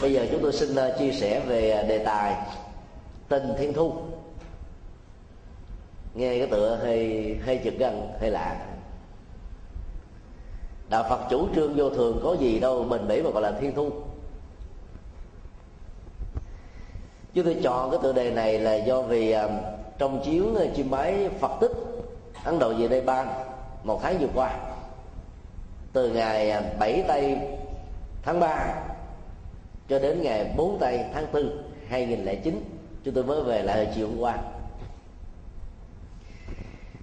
bây giờ chúng tôi xin ờ, chia sẻ về ờ, đề tài tình thiên thu. Nghe cái tựa hơi hơi chực gần hơi lạ. Đạo phật chủ trương vô thường có gì đâu, bền bỉ mà gọi là thiên thu. Chúng tôi chọn cái tựa đề này là do vì ờ, trong chuyến chim máy phật tích, ấn độ về đây ban, một tháng vừa qua. Từ ngày 7 tây tháng 3 cho đến ngày 4 tây tháng 4 2009 chúng tôi mới về lại hồi chiều hôm qua.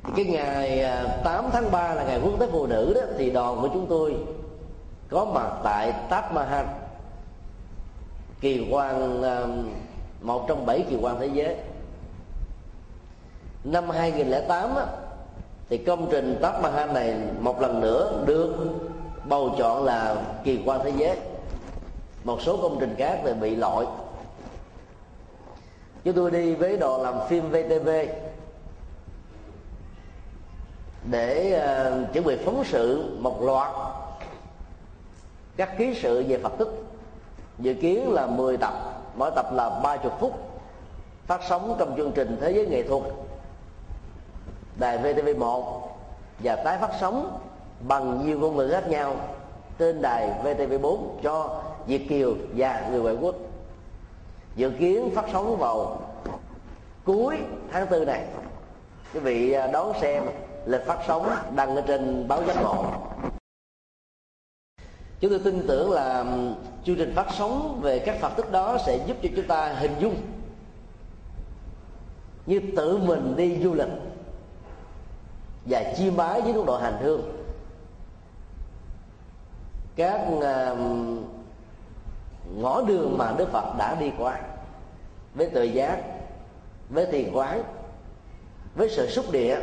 Thì cái ngày à, 8 tháng 3 là ngày quốc tế phụ nữ đó thì đoàn của chúng tôi có mặt tại Taj Mahal kỳ quan à, một trong bảy kỳ quan thế giới. Năm 2008 á, thì công trình Taj Mahal này một lần nữa được bầu chọn là kỳ quan thế giới một số công trình khác thì bị lỗi. Chúng tôi đi với đoàn làm phim VTV để uh, chuẩn bị phóng sự một loạt các ký sự về Phật tích dự kiến là 10 tập mỗi tập là 30 phút phát sóng trong chương trình thế giới nghệ thuật đài VTV1 và tái phát sóng bằng nhiều ngôn ngữ khác nhau trên đài VTV4 cho Việt kiều và người ngoại quốc. Dự kiến phát sóng vào cuối tháng tư này. Quý vị à, đón xem lịch phát sóng đăng ở trên báo giác ngộ chúng tôi tin tưởng là chương trình phát sóng về các phật tích đó sẽ giúp cho chúng ta hình dung như tự mình đi du lịch và chiêm bái với mức độ hành hương. Các uh, ngõ đường mà đức phật đã đi qua, với tự giác, với thiền quán, với sự xúc địa,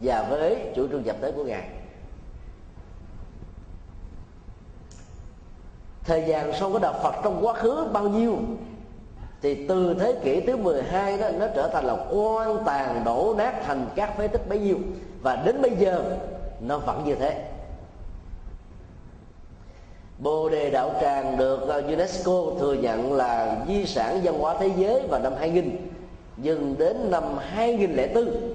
và với chủ trương nhập tới của ngài. Thời gian sau cái đạo Phật trong quá khứ bao nhiêu, thì từ thế kỷ thứ 12 đó, nó trở thành là quan tàn đổ nát thành các phế tích bấy nhiêu. Và đến bây giờ, nó vẫn như thế. Bồ Đề Đạo Tràng được ờ, UNESCO thừa nhận là di sản văn hóa thế giới vào năm 2000 nhưng đến năm 2004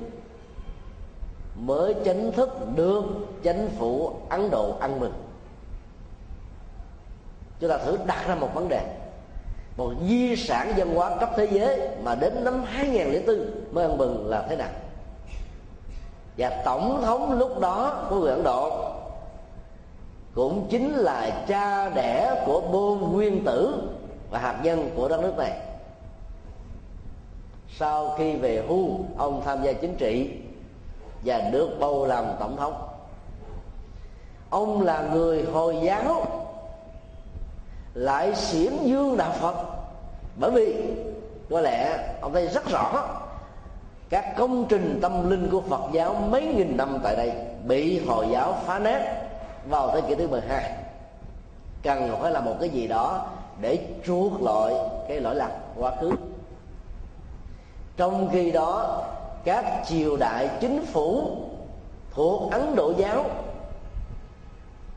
mới chính thức được chính phủ Ấn Độ ăn mừng. Chúng ta thử đặt ra một vấn đề. Một di sản văn hóa cấp thế giới mà đến năm 2004 mới ăn mừng là thế nào? Và tổng thống lúc đó của người Ấn Độ cũng chính là cha đẻ của bôn nguyên tử và hạt nhân của đất nước này. Sau khi về hưu, ông tham gia chính trị và được bầu làm tổng thống. Ông là người hồi giáo, lại xiển dương đạo phật. Bởi vì, có lẽ ông thấy rất rõ, các công trình tâm linh của Phật giáo mấy nghìn năm tại đây bị Hồi giáo phá nát vào thế kỷ thứ 12 cần phải là một cái gì đó để chuộc lội cái lỗi lầm quá khứ. Trong khi đó, các triều đại chính phủ thuộc Ấn Độ giáo,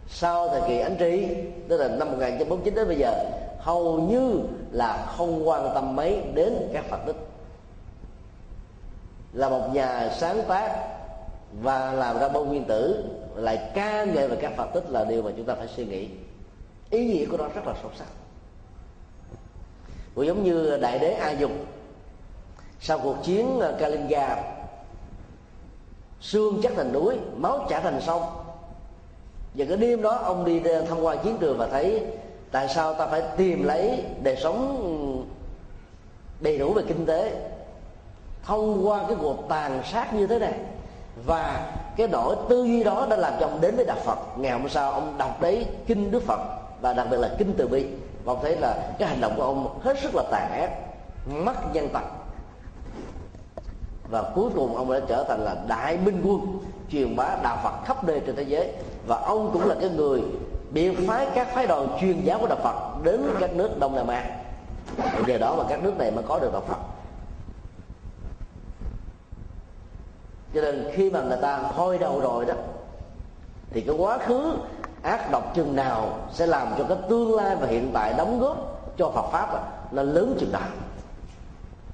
sau thời kỳ ánh Tri tức là năm 1949 đến bây giờ, hầu như là không quan tâm mấy đến các Phật tích là một nhà sáng tác và làm ra bông nguyên tử lại ca ngợi về các Phật tích là điều mà chúng ta phải suy nghĩ. Ý nghĩa của nó rất là sâu sắc. Cũng giống như đại đế A Dục, sau cuộc chiến ờ, Kalinga, xương chắc thành núi, máu chảy thành sông. Và cái đêm đó, ông đi ờ, tham quan chiến trường và thấy tại sao ta phải tìm lấy đời sống đầy đủ về kinh tế, thông qua cái cuộc tàn sát như thế này. Và cái nỗi tư duy đó đã làm cho ông đến với đạo Phật. Ngày hôm sau ông đọc đấy kinh Đức Phật và đặc biệt là kinh từ bi. Và ông thấy là cái hành động của ông hết sức là tàn ác, mất nhân tộc và cuối cùng ông đã trở thành là đại minh quân, truyền bá đạo Phật khắp nơi trên thế giới. Và ông cũng là cái người biệt phái các phái đoàn truyền giáo của đạo Phật đến các nước Đông Nam Á. Nhờ đó mà các nước này mới có được đạo Phật. Cho nên khi mà người ta thôi đầu rồi đó, thì cái quá khứ ác độc chừng nào sẽ làm cho cái tương lai và hiện tại đóng góp cho Phật pháp là lớn chừng nào.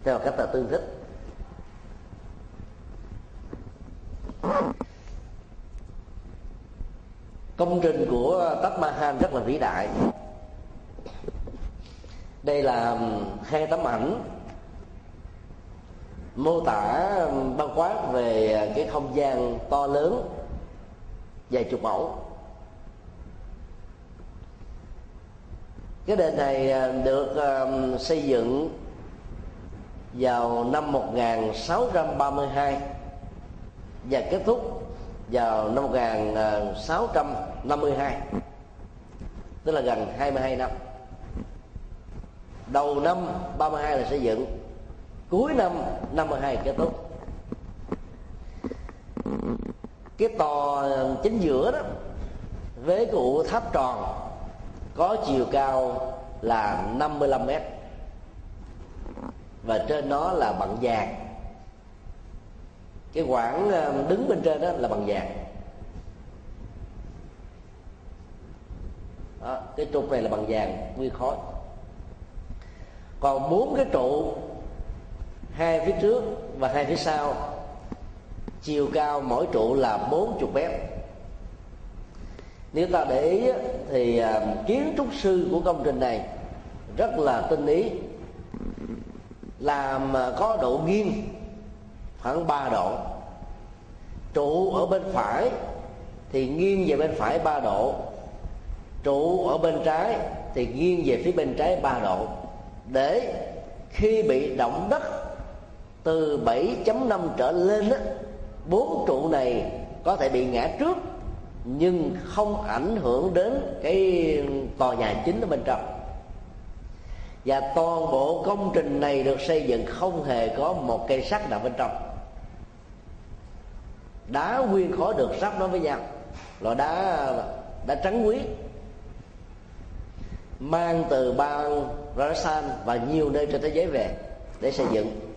Theo cách là tương thích. Công trình của Taj Mahal rất là vĩ đại. Đây là hai tấm ảnh mô tả bao quát về cái không gian to lớn vài chục mẫu. Cái đền này à, được à, xây dựng vào năm 1632 và kết thúc vào năm 1652 tức là gần 22 năm. Đầu năm 32 là xây dựng cuối năm 52 kết thúc. Cái tòa chính giữa đó với cụ tháp tròn có chiều cao là 55 mét. Và trên nó là bằng vàng. Cái quảng ờ, đứng bên trên đó là bằng vàng. Đó, cái trục này là bằng vàng nguyên khối. Còn bốn cái trụ hai phía trước và hai phía sau. Chiều cao mỗi trụ là 40 mét. Nếu ta để ý thì à, kiến trúc sư của công trình này rất là tinh ý. Làm à, có độ nghiêng khoảng 3 độ. Trụ ở bên phải thì nghiêng về bên phải 3 độ. Trụ ở bên trái thì nghiêng về phía bên trái 3 độ. Để khi bị động đất từ 7.5 trở lên á, bốn trụ này có thể bị ngã trước, nhưng không ảnh hưởng đến cái tòa nhà chính ở bên trong. Và toàn bộ công trình này được xây dựng không hề có một cây sắt nào bên trong. Đá nguyên khối được sắp nó với nhau loại đá đá trắng quý, mang từ bang Rajasthan và nhiều nơi trên thế giới về để xây dựng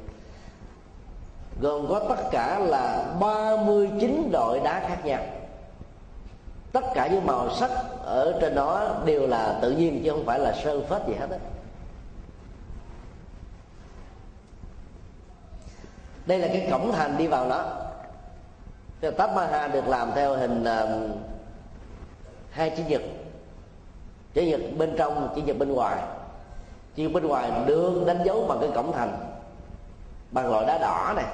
gồm có tất cả là 39 loại đá khác nhau. Tất cả những màu sắc ở trên đó đều là tự nhiên chứ không phải là sơn phết gì hết á. Đây là cái cổng thành đi vào đó. nó. Ma ha được làm theo hình uh, hai chữ nhật. Chữ nhật bên trong chữ nhật bên ngoài. Chữ bên ngoài được đánh dấu bằng cái cổng thành bằng loại đá đỏ này.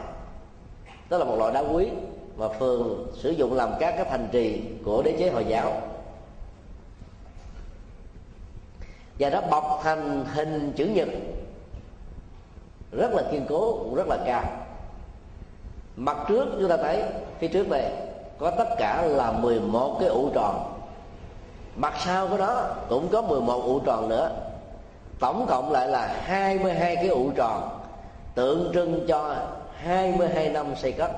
Đó là một loại đá quý mà phường sử dụng làm các cái thành trì của đế chế hồi giáo. Và nó bọc thành hình chữ nhật. Rất là kiên cố cũng rất là cao. Mặt trước chúng ta thấy, phía trước này có tất cả là 11 cái ụ tròn. Mặt sau của nó cũng có 11 ụ tròn nữa. Tổng cộng lại là 22 cái ụ tròn tượng trưng cho 22 năm xây cất.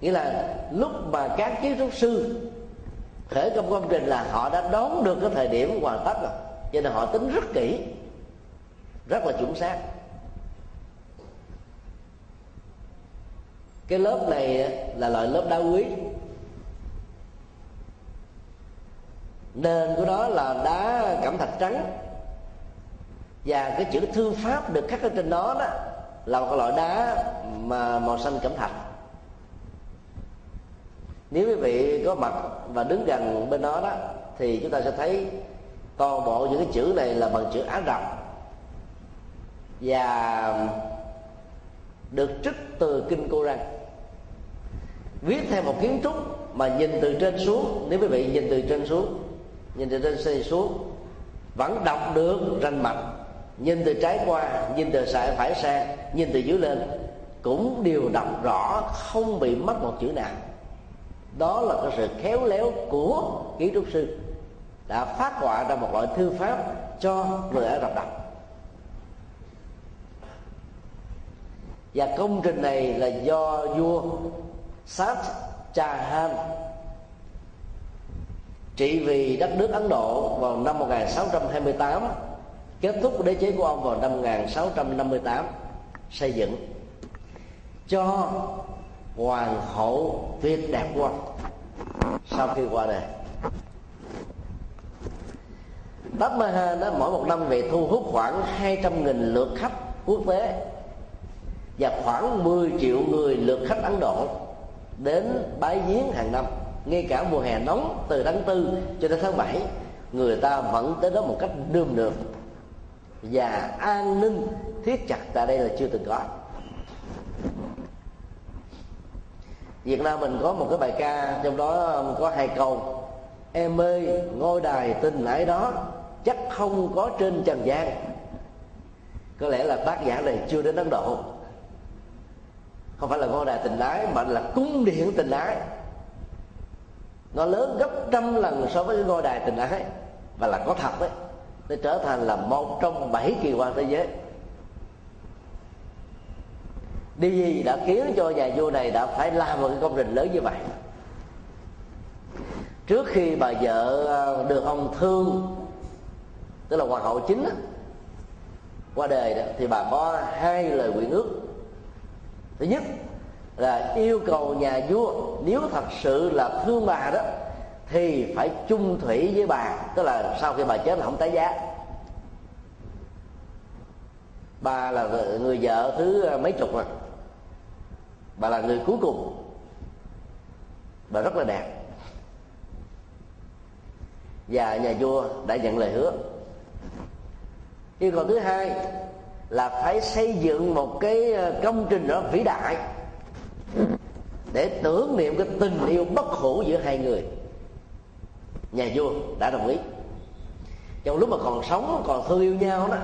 Nghĩa là lúc mà các kiến trúc sư khởi công công trình là họ đã đón được cái thời điểm hoàn tất rồi. Cho nên họ tính rất kỹ, rất là chuẩn xác. Cái lớp này là loại lớp đá quý. Nền của nó là đá cẩm thạch trắng và cái chữ thư pháp được khắc ở trên đó đó là một loại đá mà màu xanh cẩm thạch. Nếu quý vị có mặt và đứng gần bên đó đó, thì chúng ta sẽ thấy toàn bộ những cái chữ này là bằng chữ Ả Rập. Và được trích từ kinh Koran. Viết theo một kiến trúc mà nhìn từ trên xuống. Nếu quý vị nhìn từ trên xuống, nhìn từ trên xuống, vẫn đọc được ranh mạch nhìn từ trái qua, nhìn từ phải phải sang, nhìn từ dưới lên, cũng đều đọc rõ, không bị mất một chữ nào. Đó là cái sự khéo léo của kiến trúc sư đã phát họa ra một loại thư pháp cho người Ả Rập đọc và công trình này là do vua Sát Chahan trị vì đất nước Ấn Độ vào năm 1628 kết thúc đế chế của ông vào năm 1658 xây dựng cho hoàng hậu Việt Đạt Quân sau khi qua đời. Tát Mahal đó mỗi một năm về thu hút khoảng 200.000 lượt khách quốc tế và khoảng 10 triệu người lượt khách Ấn Độ đến bái viếng hàng năm. Ngay cả mùa hè nóng từ tháng tư cho đến tháng 7 người ta vẫn tới đó một cách nườm nượp và an ninh thiết chặt tại đây là chưa từng có. Việt Nam mình có một cái bài ca, trong đó có hai câu. Em ơi, ngôi đài tình ái đó chắc không có trên trần gian. Có lẽ là tác giả này chưa đến Ấn Độ. Không phải là ngôi đài tình ái mà là cung điện tình ái Nó lớn gấp trăm lần so với cái ngôi đài tình ái Và là có thật đấy. Nó trở thành là một trong bảy kỳ quan thế giới. Đi gì đã khiến cho nhà vua này đã phải làm một cái công trình lớn như vậy? Trước khi bà vợ à, được ông thương, tức là hoàng hậu chính qua đời đó, thì bà có hai lời nguyện ước. Thứ nhất là yêu cầu nhà vua, nếu thật sự là thương bà đó thì phải chung thủy với bà. Tức là sau khi bà chết là không tái giá. Bà là người vợ thứ mấy chục rồi. Bà là người cuối cùng. Bà rất là đẹp. Và nhà vua đã nhận lời hứa. Yêu cầu thứ hai là phải xây dựng một cái ờ, công trình đó vĩ đại để tưởng niệm cái tình yêu bất hủ giữa hai người nhà vua đã đồng ý. Trong lúc mà còn sống, còn thương yêu nhau đó,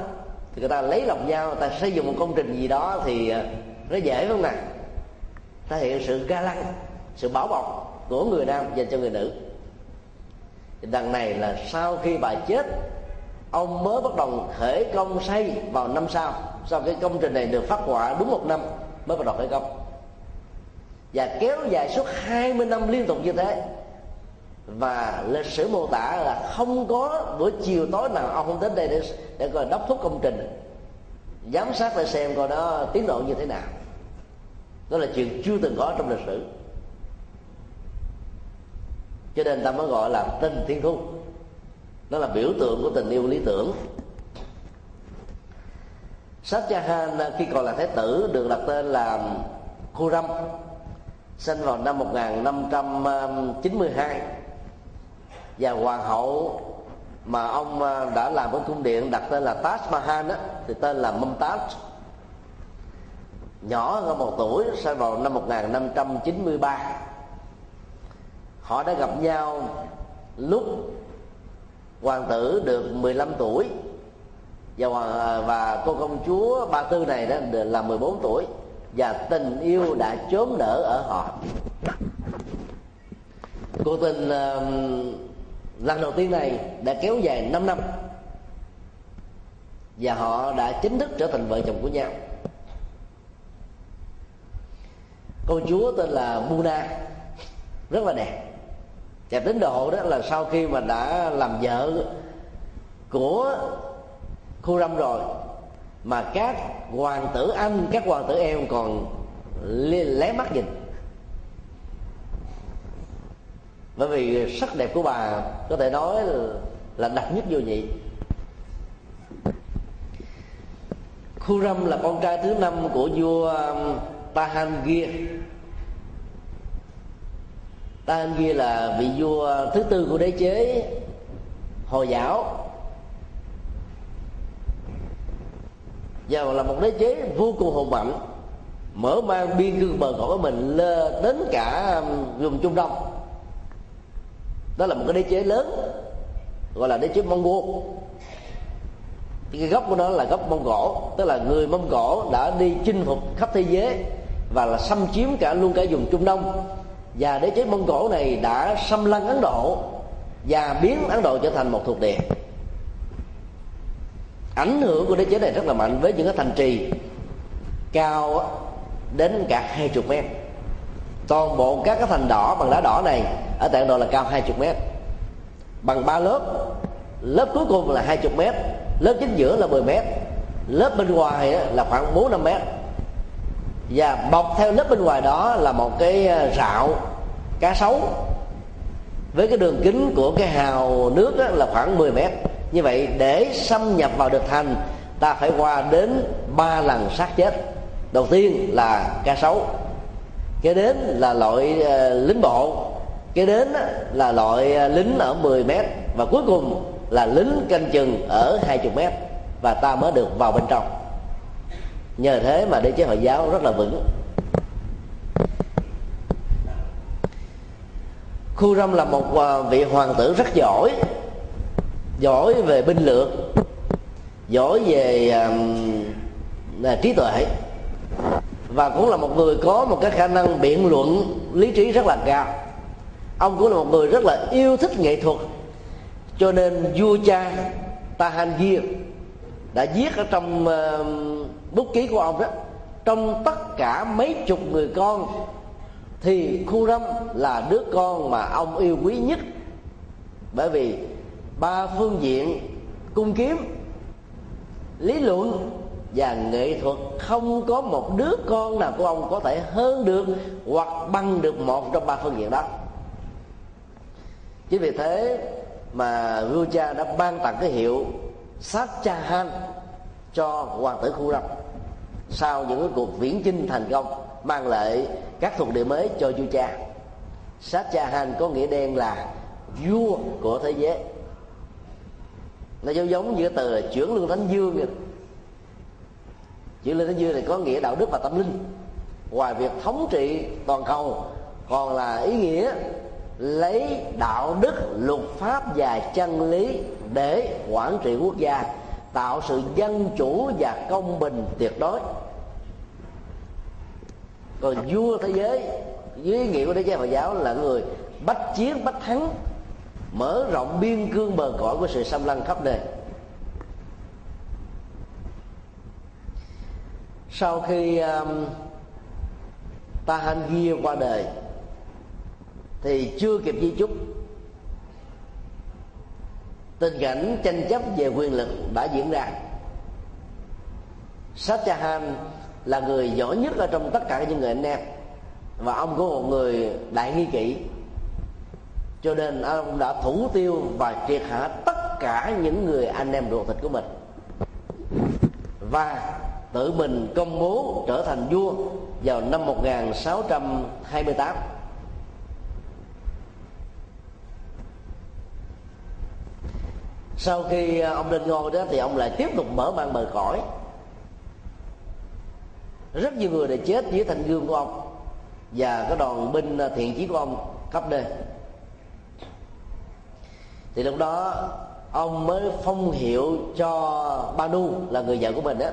thì người ta lấy lòng nhau, người ta xây dựng một công trình gì đó thì à, nó dễ không nè thể hiện sự ga lăng, sự bảo bọc của người nam dành cho người nữ. Đằng này là sau khi bà chết, ông mới bắt đầu khởi công xây vào năm sau. Sau cái công trình này được phát họa đúng một năm, mới bắt đầu khởi công. Và kéo dài suốt 20 năm liên tục như thế và lịch sử mô tả là không có buổi chiều tối nào ông không đến đây để để coi đốc thúc công trình. Giám sát để xem coi đó tiến độ như thế nào. Đó là chuyện chưa từng có trong lịch sử. Cho nên ta mới gọi là tình thiên thu. Nó là biểu tượng của tình yêu lý tưởng. Sát Han khi còn là thái tử, được đặt tên là Khurram sinh vào năm 1592 và hoàng hậu mà ông à, đã làm cái cung điện đặt tên là Taj Mahal đó, thì tên là Mumtaz nhỏ hơn một tuổi sau vào năm 1593 họ đã gặp nhau lúc hoàng tử được 15 tuổi. Và à, và cô công chúa ba tư này đó là 14 tuổi. Và tình yêu đã chớm nở ở họ. Cô tình à, lần đầu tiên này đã kéo dài 5 năm. Và họ đã chính thức trở thành vợ chồng của nhau. Cô chúa tên là Buna rất là đẹp. Và tín độ đó là sau khi mà đã làm vợ của khu râm rồi, mà các hoàng tử anh, các hoàng tử em còn lé mắt nhìn. Bởi vì sắc đẹp của bà có thể nói là đặc nhất vô nhị. Khu râm là con trai thứ năm của vua um, Tahangir. Tahangir là vị vua thứ tư của đế chế Hồi giáo. Và là một đế chế vô cùng hùng mạnh, mở mang biên cương bờ cõi của mình lên đến cả um, vùng trung đông đó là một cái đế chế lớn, gọi là đế chế mông cổ cái gốc của nó là gốc mông cổ, tức là người mông cổ đã đi chinh phục khắp thế giới và là xâm chiếm cả luôn cả vùng trung đông. Và đế chế mông cổ này đã xâm lăng ấn độ và biến ấn độ trở thành một thuộc địa. Ảnh hưởng của đế chế này rất là mạnh với những cái thành trì cao đến cả hai chục mét toàn bộ các cái thành đỏ bằng đá đỏ này, ở tại độ là cao hai chục mét. Bằng ba lớp lớp cuối cùng là hai chục mét, lớp chính giữa là 10 mét, lớp bên ngoài là khoảng bốn năm mét. Và bọc theo lớp bên ngoài đó là một cái ờ, rạo cá sấu với cái đường kính của cái hào nước là khoảng 10 mét. Như vậy để xâm nhập vào được thành, ta phải qua đến ba lần sát chết. Đầu tiên là ca sấu kế đến là loại uh, lính bộ. Kế đến là loại ờ, lính ở 10 mét. Và cuối cùng là lính canh chừng ở 20 mét. Và ta mới được vào bên trong. Nhờ thế mà đế chế hồi giáo rất là vững. Khu râm là một ờ, vị hoàng tử rất giỏi. Giỏi về binh lược. Giỏi về uh, trí tuệ và cũng là một người có một cái khả năng biện luận lý trí rất là cao. Ông cũng là một người rất là yêu thích nghệ thuật. Cho nên vua cha Tahangir đã viết ở trong uh, bút ký của ông đó trong tất cả mấy chục người con thì khu râm là đứa con mà ông yêu quý nhất. Bởi vì ba phương diện cung kiếm lý luận và nghệ thuật không có một đứa con nào của ông có thể hơn được hoặc bằng được một trong ba phương diện đó. Chính vì thế mà vua cha đã ban tặng cái hiệu sát cha han cho hoàng tử khu râm sau những cái cuộc viễn chinh thành công mang lại các thuộc địa mới cho vua cha sát cha han có nghĩa đen là vua của thế giới. Nó giống giống như cái từ là chuyển lương thánh dương vậy chữ linh thánh dương này có nghĩa đạo đức và tâm linh. Ngoài việc thống trị toàn cầu còn là ý nghĩa lấy đạo đức, luật pháp và chân lý để quản trị quốc gia, tạo sự dân chủ và công bình tuyệt đối. Còn vua thế giới, dưới nghĩa của đế chế Phật giáo là người bách chiến, bách thắng, mở rộng biên cương bờ cõi của sự xâm lăng khắp nơi. Sau khi um, Tahangir qua đời thì chưa kịp di chúc tình cảnh tranh chấp về quyền lực đã diễn ra. Sát Chahan là người giỏi nhất ở trong tất cả những người anh em và ông có một người đại nghi kỷ cho nên ông đã thủ tiêu và triệt hạ tất cả những người anh em ruột thịt của mình. Và tự mình công bố trở thành vua vào năm 1628 sau khi à, ông lên ngôi đó thì ông lại tiếp tục mở mang bờ cõi. Rất nhiều người đã chết dưới thành gương của ông và cái đoàn binh à, thiện chí của ông khắp nơi. Thì lúc đó, ông mới phong hiệu cho Banu là người vợ của mình đó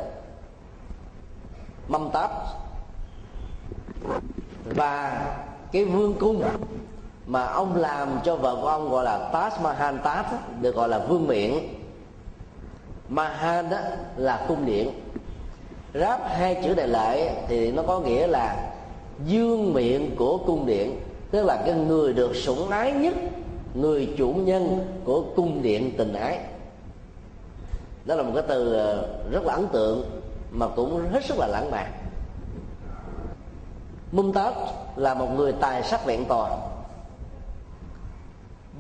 mâm táp. Và cái vương cung mà ông làm cho vợ của ông gọi là Taj Mahal Taj được gọi là vương miện. Mahal đó là cung điện. Ráp hai chữ này lại thì nó có nghĩa là dương miệng của cung điện, tức là cái người được sủng ái nhất, người chủ nhân của cung điện tình ái. Đó là một cái từ ờ, rất là ấn tượng mà cũng hết sức là lãng mạn. Mumtaz là một người tài sắc vẹn toàn.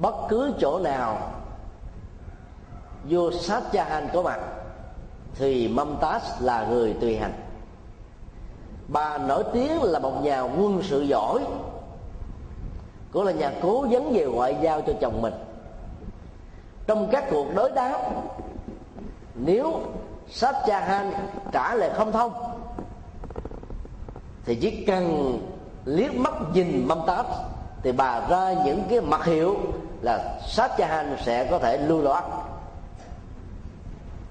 Bất cứ chỗ nào vua sát cha han có mặt, thì Mumtaz là người tùy hành. Bà nổi tiếng là một nhà quân sự giỏi, cũng là nhà cố vấn về ngoại giao cho chồng mình. Trong các cuộc đối đáp, nếu Sách cha han trả lời không thông. Thì chỉ cần liếc mắt nhìn mâm tát thì bà ra những cái mặt hiệu là sát cha han sẽ có thể lưu loát.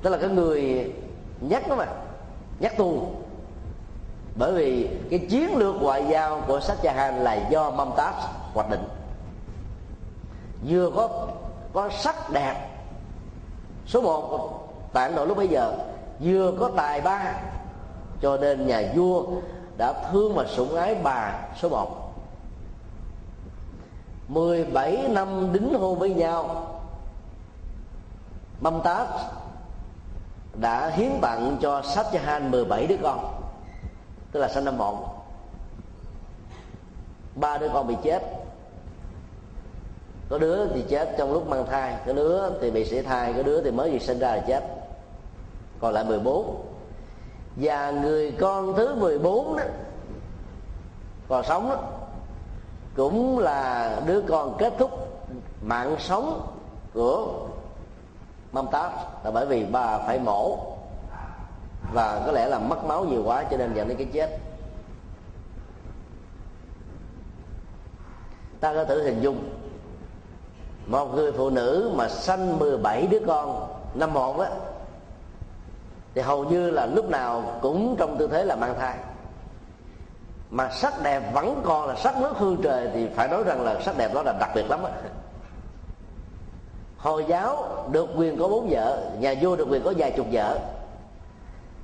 Tức là cái người nhắc đó mà, nhắc tu bởi vì cái chiến lược ngoại giao của sát cha han là do mâm tát hoạch định. Vừa có có sắc đẹp, số một tại độ lúc bây giờ, vừa có tài ba, cho nên nhà vua đã thương và sủng ái bà số một. 17 năm đính hôn với nhau Mâm Tát đã hiến tặng cho Sách Han 17 đứa con, Tức là sinh năm một. Ba đứa con bị chết. Có đứa thì chết trong lúc mang thai, có đứa thì bị sảy thai, có đứa thì mới vừa sinh ra là chết còn lại 14 và người con thứ 14 đó, còn sống đó, cũng là đứa con kết thúc mạng sống của mâm tát là bởi vì bà phải mổ. Và có lẽ là mất máu nhiều quá, cho nên dẫn đến cái chết. Ta có thử hình dung, một người phụ nữ mà sanh 17 đứa con, năm một á thì hầu như là lúc nào cũng trong tư thế là mang thai. Mà sắc đẹp vẫn còn là sắc nước hương trời thì phải nói rằng là sắc đẹp đó là đặc biệt lắm đó. hồi giáo được quyền có bốn vợ, nhà vua được quyền có vài chục vợ.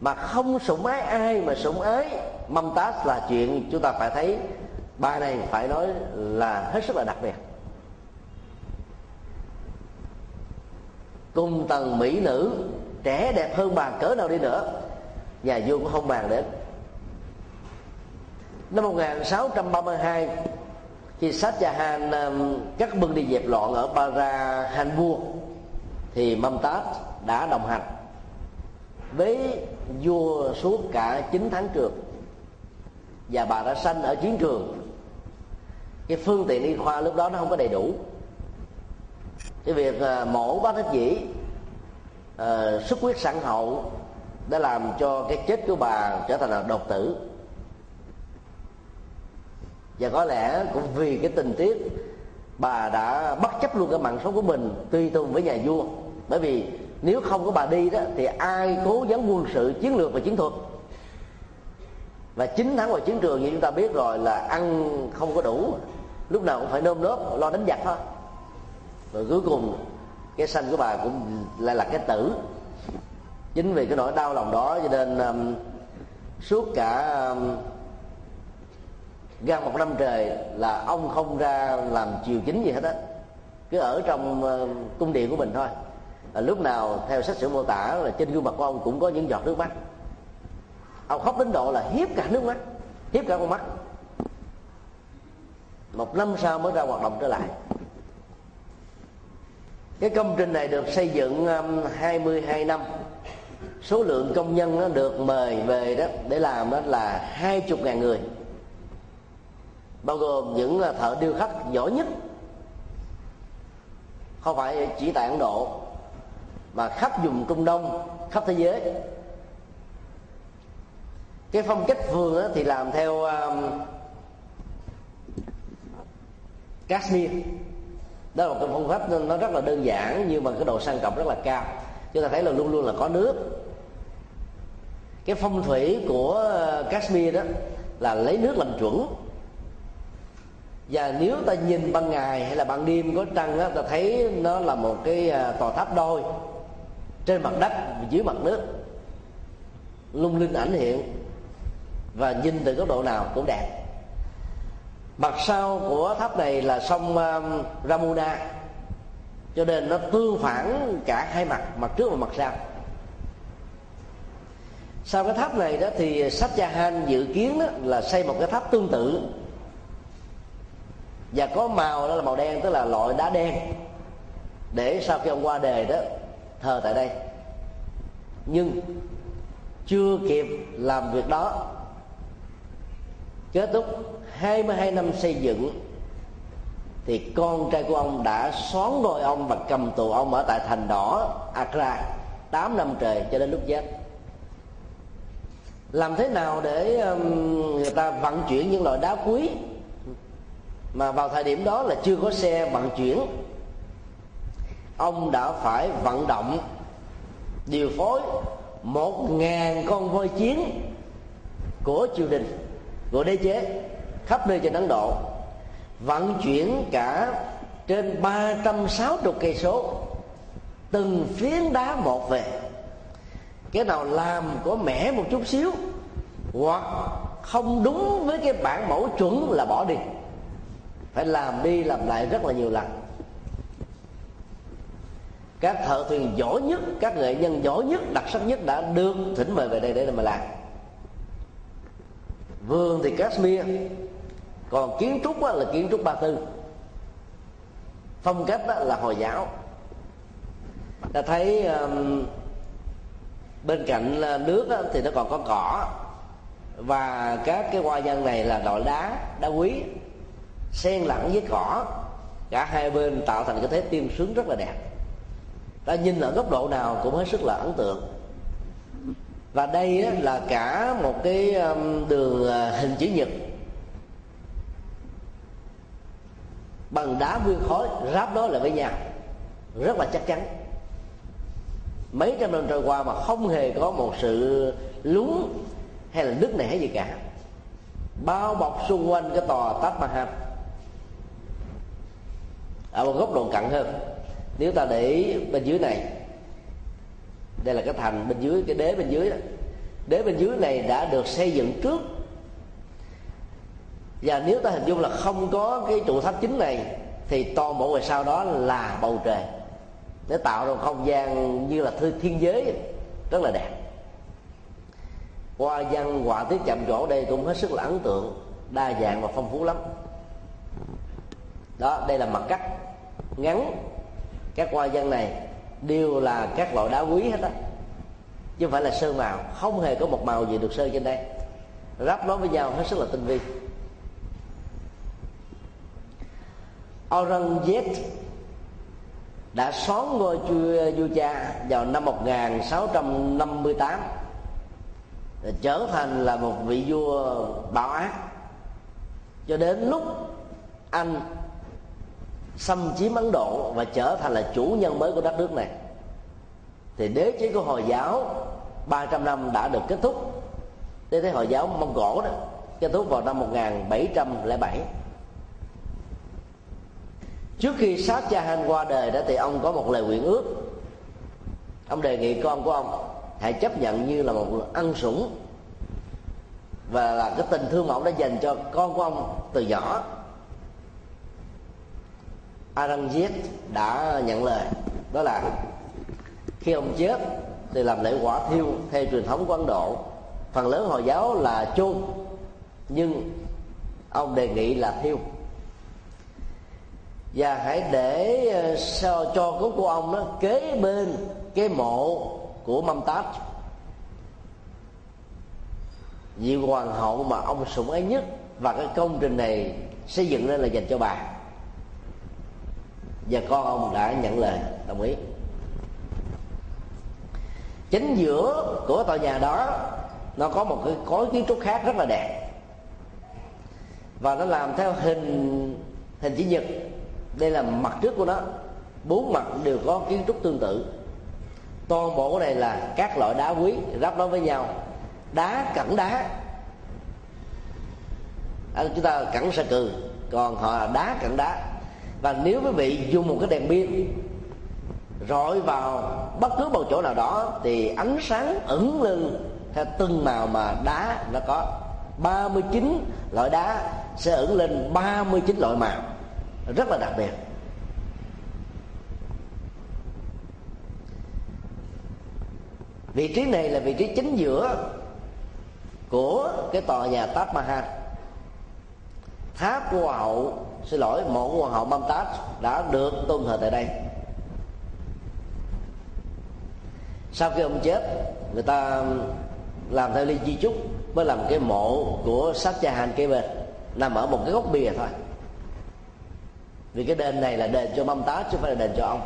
Mà không sủng ái ai mà sủng ái, mâm tát là chuyện chúng ta phải thấy. Bài này phải nói là hết sức là đặc biệt. Cung tầng mỹ nữ trẻ đẹp hơn bà cỡ nào đi nữa. Nhà vua cũng không bàn đến. Năm 1632 khi Sát gia han um, cắt bưng đi dẹp loạn ở Bara Hanbur thì Mumtaz đã đồng hành với vua suốt cả 9 tháng trường và bà đã sanh ở chiến trường. Cái phương tiện y khoa lúc đó nó không có đầy đủ. Cái việc uh, mổ bác thích dĩ Ờ, uh, xuất huyết sản hậu đã làm cho cái chết của bà trở thành là đột tử. Và có lẽ cũng vì cái tình tiết bà đã bất chấp luôn cái mạng sống của mình tùy tùng với nhà vua. Bởi vì nếu không có bà đi đó thì ai cố vấn quân sự chiến lược và chiến thuật? Và chín tháng ngoài chiến trường như chúng ta biết rồi là ăn không có đủ. Lúc nào cũng phải nôm nớp lo đánh giặc thôi. Rồi cuối cùng cái sanh của bà cũng lại là cái tử. Chính vì cái nỗi đau lòng đó cho nên um, suốt cả um, gần một năm trời là ông không ra làm chiều chính gì hết á. Cứ ở trong uh, cung điện của mình thôi. À, lúc nào theo sách sử mô tả là trên gương mặt của ông cũng có những giọt nước mắt. Ông khóc đến độ là hiếp cả nước mắt hiếp cả con mắt. Một năm sau mới ra hoạt động trở lại cái công trình này được xây dựng um, 22 năm. Số lượng công nhân nó được mời về đó để làm đó là hai chục ngàn người. Bao gồm những uh, thợ điêu khắc giỏi nhất. Không phải chỉ tại ấn độ mà khắp vùng trung đông khắp thế giới. Cái phong cách vườn thì làm theo um, Kashmir đó là một cái phong cách nó rất là đơn giản nhưng mà cái độ sang trọng rất là cao. Chúng ta thấy là luôn luôn là có nước. Cái phong thủy của ờ, Kashmir đó là lấy nước làm chuẩn. Và nếu ta nhìn ban ngày hay là ban đêm có trăng đó, ta thấy nó là một cái ờ, tòa tháp đôi trên mặt đất và dưới mặt nước lung linh ảnh hiện và nhìn từ góc độ nào cũng đẹp mặt sau của tháp này là sông ờ, Ramuna. Cho nên nó tương phản cả hai mặt mặt trước và mặt sau. Sau cái tháp này đó thì sách Han dự kiến đó là xây một cái tháp tương tự. Và có màu đó là màu đen, tức là loại đá đen. Để sau khi ông qua đề đó, thờ tại đây. Nhưng chưa kịp làm việc đó kết thúc 22 năm xây dựng, thì con trai của ông đã xón ngôi ông và cầm tù ông ở tại thành đỏ Accra 8 năm trời cho đến lúc chết. Làm thế nào để um, người ta vận chuyển những loại đá quý mà vào thời điểm đó là chưa có xe vận chuyển? Ông đã phải vận động, điều phối một ngàn con voi chiến của triều đình của đế chế, khắp nơi trên Ấn Độ, vận chuyển cả trên 360 cây số, từng phiến đá một về. Cái nào làm có mẻ một chút xíu, hoặc không đúng với cái bản mẫu chuẩn là bỏ đi. Phải làm đi làm lại rất là nhiều lần. Các thợ thuyền giỏi nhất, các nghệ nhân giỏi nhất, đặc sắc nhất đã được thỉnh mời về đây để mà làm vườn thì Kashmir còn kiến trúc là kiến trúc ba tư. Phong cách đó là hồi giáo. Ta thấy um, bên cạnh nước đó, thì nó còn có cỏ. Và các cái hoa văn này là loại đá đá quý xen lẫn với cỏ. Cả hai bên tạo thành cái thế tiêm sướng rất là đẹp. Ta nhìn ở góc độ nào cũng hết sức là ấn tượng và đây là cả một cái um, đường à, hình chữ nhật. Bằng đá nguyên khối, ráp đó lại với nhau. Rất là chắc chắn. Mấy trăm năm trôi qua mà không hề có một sự lún hay là nứt nẻ gì cả. Bao bọc xung quanh cái tòa Taj Mahal ở một góc độ cận hơn. Nếu ta để bên dưới này đây là cái thành bên dưới, cái đế bên dưới đó. Đế bên dưới này đã được xây dựng trước. Và nếu ta hình dung là không có cái trụ tháp chính này, thì toàn bộ ngoài sau đó là bầu trời. Để tạo ra không gian như là thư thiên giới rất là đẹp. Hoa văn, họa tiết chạm trổ đây cũng hết sức là ấn tượng, đa dạng và phong phú lắm. Đó, đây là mặt cắt ngắn. Các hoa văn này đều là các loại đá quý hết á. Chứ không phải là sơn màu, không hề có một màu gì được sơn trên đây. Ráp nó với nhau hết sức là tinh vi. Aurangzeb đã xóa ngôi vua cha vào năm 1658 trở thành là một vị vua bạo ác. Cho đến lúc anh xâm chiếm Ấn Độ và trở thành là chủ nhân mới của đất nước này. Thì đế chế của Hồi giáo 300 năm đã được kết thúc. Đế chế Hồi giáo Mông Cổ đó, kết thúc vào năm 1707 trước khi sát cha han qua đời đó thì ông có một lời nguyện ước. Ông đề nghị con của ông hãy chấp nhận như là một ăn sủng và là cái tình thương mà ông đã dành cho con của ông từ nhỏ. Aranjit đã nhận lời. Đó là khi ông chết thì làm lễ quả thiêu theo truyền thống của Ấn Độ. Phần lớn hồi giáo là chôn, nhưng ông đề nghị là thiêu. Và hãy để ờ, sao cho cốt của ông đó kế bên cái mộ của Mumtaz vị hoàng hậu mà ông sủng ái nhất và cái công trình này xây dựng lên là dành cho bà và con ông đã nhận lời đồng ý. Chính giữa của tòa nhà đó nó có một cái khối kiến trúc khác rất là đẹp. Và nó làm theo hình hình chữ nhật. Đây là mặt trước của nó. Bốn mặt đều có kiến trúc tương tự. Toàn bộ này là các loại đá quý ráp nó với nhau. Đá cẳng đá. À, chúng ta cẳng sa cừ còn họ là đá cẳng đá và nếu quý vị dùng một cái đèn pin rọi vào bất cứ một chỗ nào đó, thì ánh sáng ẩn lên theo từng màu mà đá nó có. 39 loại đá sẽ ẩn lên 39 loại màu. Rất là đặc biệt. Vị trí này là vị trí chính giữa của cái tòa nhà Taj Mahal. Tháp của hậu xin lỗi mộ của hoàng hậu Mumtaz đã được tôn thờ tại đây. Sau khi ông chết, người ta làm theo ly di chúc mới làm cái mộ của sát cha hàn kế bên. Nằm ở một cái góc bìa thôi. Vì cái đền này là đền cho mâm tá chứ không phải là đền cho ông.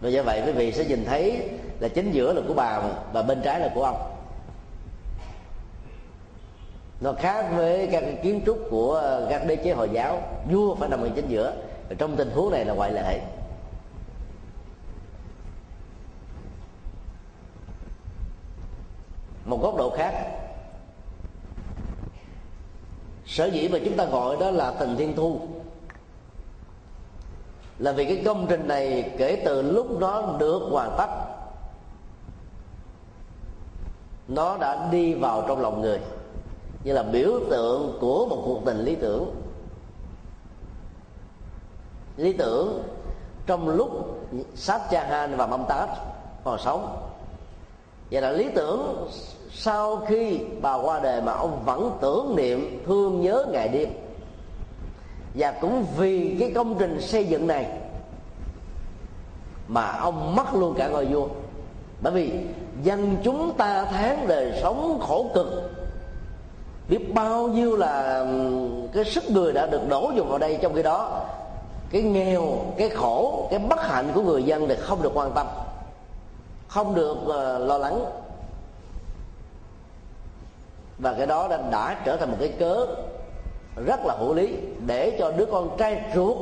Và do vậy quý vị sẽ nhìn thấy là chính giữa là của bà và bên trái là của ông nó khác với các kiến trúc của ờ, các đế chế hồi giáo. Vua phải nằm ở chính giữa. Trong tình huống này là ngoại lệ. Một góc độ khác. Sở dĩ mà chúng ta gọi đó là tình thiên thu. Là vì cái công trình này kể từ lúc nó được hoàn tất, nó đã đi vào trong lòng người như là biểu tượng của một cuộc tình lý tưởng. Lý tưởng trong lúc sát han và Mumtaz còn sống. Và là lý tưởng sau khi bà qua đời mà ông vẫn tưởng niệm, thương nhớ ngày đêm. Và cũng vì cái công trình xây dựng này mà ông mất luôn cả ngôi vua. Bởi vì dân chúng ta tháng đời sống khổ cực biết bao nhiêu là cái sức người đã được đổ dùng vào đây trong khi đó. Cái nghèo cái khổ cái bất hạnh của người dân thì không được quan tâm không được uh, lo lắng. Và cái đó đã, đã trở thành một cái cớ rất là hữu lý để cho đứa con trai ruột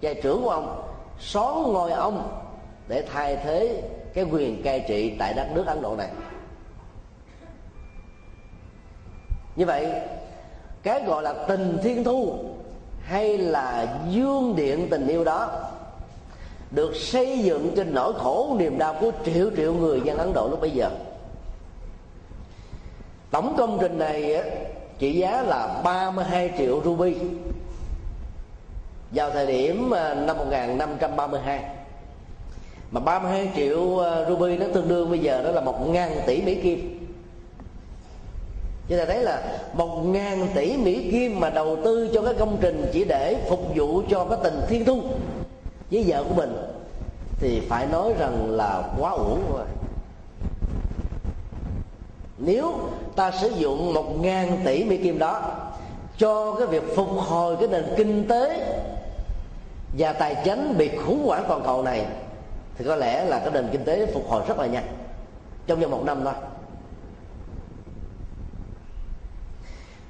trai trưởng của ông xón ngôi ông để thay thế cái quyền cai trị tại đất nước ấn độ này. Như vậy, cái gọi là tình thiên thu hay là dương điện tình yêu đó được xây dựng trên nỗi khổ niềm đau của triệu triệu người dân ấn độ lúc bây giờ. Tổng công trình này trị giá là 32 triệu ruby. Vào thời điểm à, năm 1532 mà 32 triệu à, ruby nó tương đương bây giờ đó là một ngàn tỷ mỹ kim chúng ta thấy là một ngàn tỷ mỹ kim mà đầu tư cho cái công trình chỉ để phục vụ cho cái tình thiên thu với vợ của mình, thì phải nói rằng là quá uổng rồi. Nếu ta sử dụng một ngàn tỷ mỹ kim đó cho cái việc phục hồi cái nền kinh tế và tài chính bị khủng hoảng toàn cầu này, thì có lẽ là cái nền kinh tế phục hồi rất là nhanh, trong vòng một năm thôi.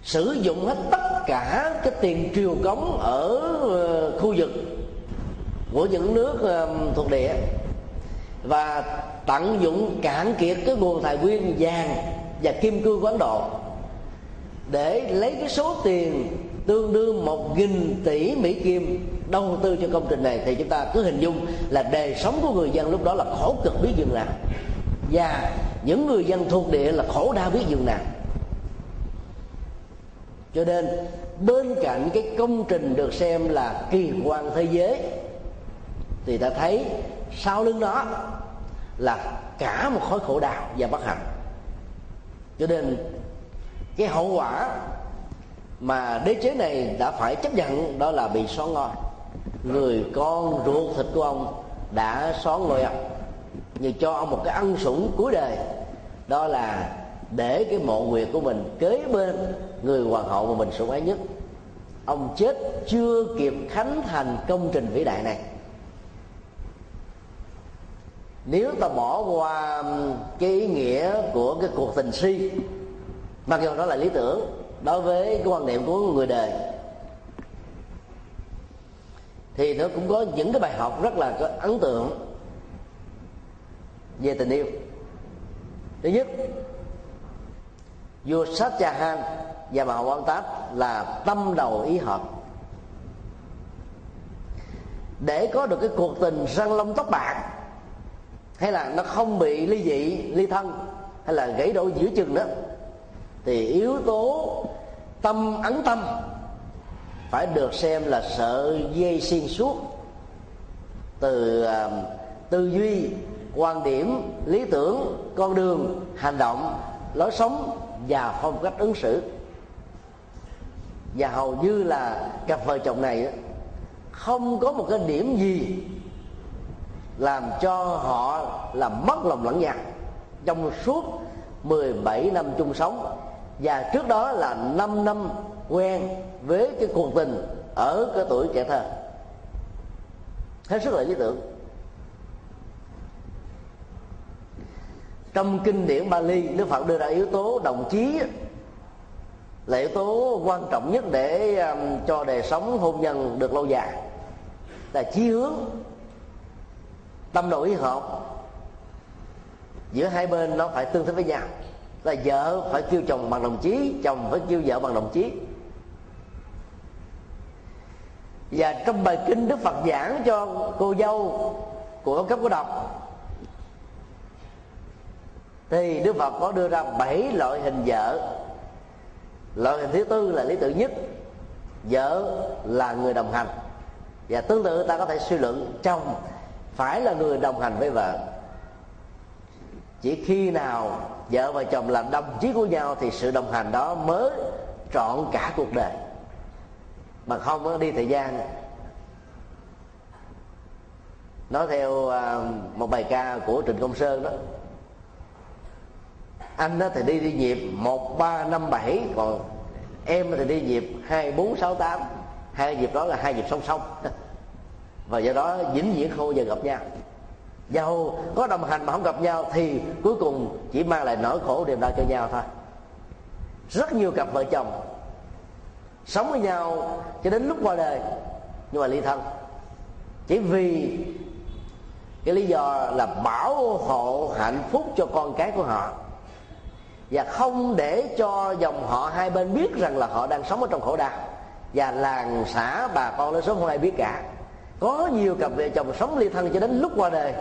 Sử dụng hết tất cả cái tiền triều cống ở ờ, khu vực của những nước ờ, thuộc địa và tận dụng cạn kiệt cái nguồn tài nguyên vàng và kim cương của ấn độ để lấy cái số tiền tương đương một nghìn tỷ mỹ kim đầu tư cho công trình này. Thì chúng ta cứ hình dung là đời sống của người dân lúc đó là khổ cực biết dường nào và những người dân thuộc địa là khổ đau biết dường nào cho nên, bên cạnh cái công trình được xem là kỳ quan thế giới, thì ta thấy sau lưng đó là cả một khối khổ đau và bất hạnh. Cho nên, cái hậu quả mà đế chế này đã phải chấp nhận đó là bị xóa ngôi. Người con ruột thịt của ông đã xóa ngôi ông như cho ông một cái ân sủng cuối đời, đó là để cái mộ nguyệt của mình kế bên người hoàng hậu mà mình sủng ái nhất. Ông chết chưa kịp khánh thành công trình vĩ đại này. Nếu ta bỏ qua cái ý nghĩa của cái cuộc tình si, mặc dù đó là lý tưởng đối với cái quan niệm của người đời, thì nó cũng có những cái bài học rất là có ấn tượng về tình yêu. Thứ nhất, vua sát cha han và bà quan táp là tâm đầu ý hợp. Để có được cái cuộc tình răng lông tóc bạc hay là nó không bị ly dị ly thân hay là gãy đổ giữa chừng đó thì yếu tố tâm ấn tâm phải được xem là sợi dây xuyên suốt từ uh, tư duy quan điểm lý tưởng con đường hành động lối sống và phong cách ứng xử và hầu như là cặp vợ chồng này không có một cái điểm gì làm cho họ làm mất lòng lẫn nhau. Trong suốt 17 năm chung sống, và trước đó là 5 năm quen với cái cuộc tình ở cái tuổi trẻ thơ. Hết sức là lý tưởng. Trong kinh điển Bali, Đức Phật đưa ra yếu tố đồng chí là yếu tố quan trọng nhất để um, cho đời sống hôn nhân được lâu dài. Là chí hướng tâm độ ý hợp. Giữa hai bên nó phải tương thích với nhau. Là vợ phải kêu chồng bằng đồng chí chồng phải kêu vợ bằng đồng chí. Và trong bài kinh đức phật giảng cho cô dâu của cấp của đọc thì đức phật có đưa ra bảy loại hình vợ loại hình thứ tư là lý tưởng nhất. Vợ là người đồng hành. Và tương tự ta có thể suy luận chồng phải là người đồng hành với vợ. Chỉ khi nào vợ và chồng là đồng chí của nhau thì sự đồng hành đó mới trọn cả cuộc đời. Mà không đi thời gian. Nói theo à, một bài ca của trịnh công sơn đó anh thì đi đi nhịp một, ba, năm, bảy. Còn em thì đi nhịp hai, bốn, sáu, tám. Hai nhịp đó là hai nhịp song song. Và do đó vĩnh viễn không giờ gặp nhau. Dầu có đồng hành mà không gặp nhau thì cuối cùng chỉ mang lại nỗi khổ niềm đau cho nhau thôi. Rất nhiều cặp vợ chồng sống với nhau cho đến lúc qua đời, nhưng mà ly thân. Chỉ vì cái lý do là bảo hộ hạnh phúc cho con cái của họ và không để cho dòng họ hai bên biết rằng là họ đang sống ở trong khổ đau. Và làng xã bà con lớn sống không ai biết cả. Có nhiều cặp vợ chồng sống ly thân cho đến lúc qua đời.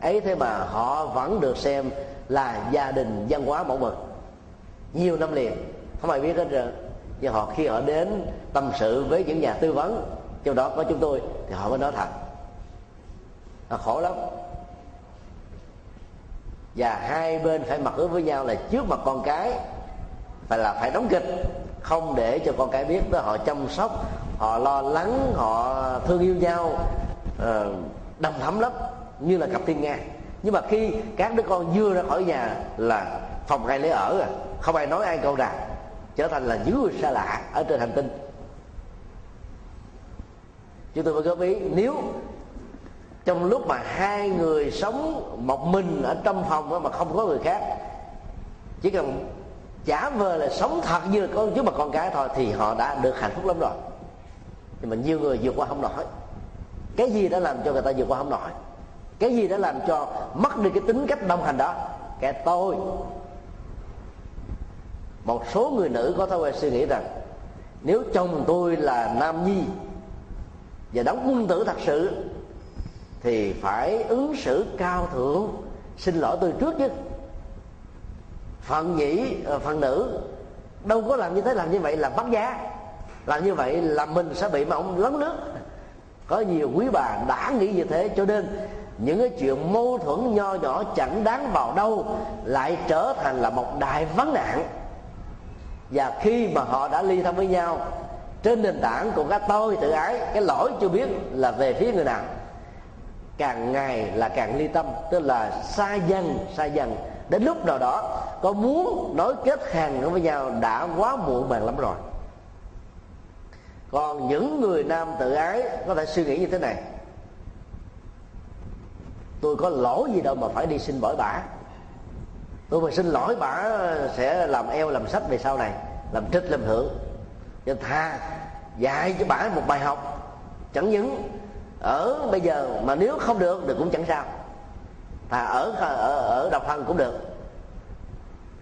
Ấy thế mà họ vẫn được xem là gia đình văn hóa mẫu mực. Nhiều năm liền, không ai biết hết rồi nhưng họ khi họ đến tâm sự với những nhà tư vấn, trong đó có chúng tôi, thì họ mới nói thật. Là khổ lắm và hai bên phải mặc ước với nhau là trước mặt con cái phải là phải đóng kịch. Không để cho con cái biết đó họ chăm sóc họ lo lắng họ thương yêu nhau uh, đầm thắm lắm như là cặp thiên nga nhưng mà khi các đứa con vừa ra khỏi nhà là phòng ai lấy ở à không ai nói ai câu nào trở thành là những người xa lạ ở trên hành tinh. Chúng tôi mới góp ý nếu trong lúc mà hai người sống một mình ở trong phòng mà không có người khác, chỉ cần giả vờ là sống thật như là con chứ mà con cái thôi thì họ đã được hạnh phúc lắm rồi. Nhưng mà nhiều người vượt qua không nổi. Cái gì đã làm cho người ta vượt qua không nổi? Cái gì đã làm cho mất đi cái tính cách đồng hành đó? Cái tôi. Một số người nữ có thói quen suy nghĩ rằng, nếu chồng tôi là nam nhi và đóng quân tử thật sự thì phải ứng xử cao thượng. Xin lỗi tôi trước chứ phần nhĩ ờ, phần nữ, đâu có làm như thế, làm như vậy là bắt giá. Làm như vậy là mình sẽ bị mà ông lấn nước. Có nhiều quý bà đã nghĩ như thế, cho nên những cái chuyện mâu thuẫn nho nhỏ chẳng đáng vào đâu, lại trở thành là một đại vấn nạn. Và khi mà họ đã ly thân với nhau, trên nền tảng của cái tôi tự ái, cái lỗi chưa biết là về phía người nào càng ngày là càng ly tâm, tức là xa dần xa dần. Đến lúc nào đó, có muốn nối kết hàng với nhau đã quá muộn màng lắm rồi. Còn những người nam tự ái có thể suy nghĩ như thế này. Tôi có lỗi gì đâu mà phải đi xin lỗi bả. Tôi mà xin lỗi bả sẽ làm eo làm sách về sau này, làm trích, làm hưởng. Cho tha, dạy cho bả một bài học chẳng những ở bây giờ mà nếu không được thì cũng chẳng sao. Thà ở ở ở độc thân cũng được.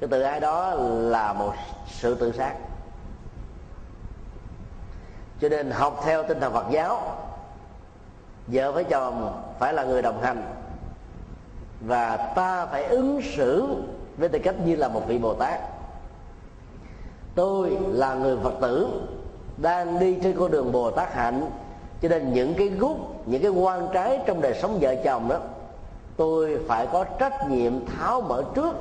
Cái từ ai đó là một sự tự sát. Cho nên học theo tinh thần Phật giáo, vợ với chồng phải là người đồng hành và ta phải ứng xử với tư cách như là một vị Bồ Tát. Tôi là người Phật tử đang đi trên con đường Bồ Tát hạnh cho nên những cái gút, những cái quan trái trong đời sống vợ chồng đó, tôi phải có trách nhiệm tháo mở trước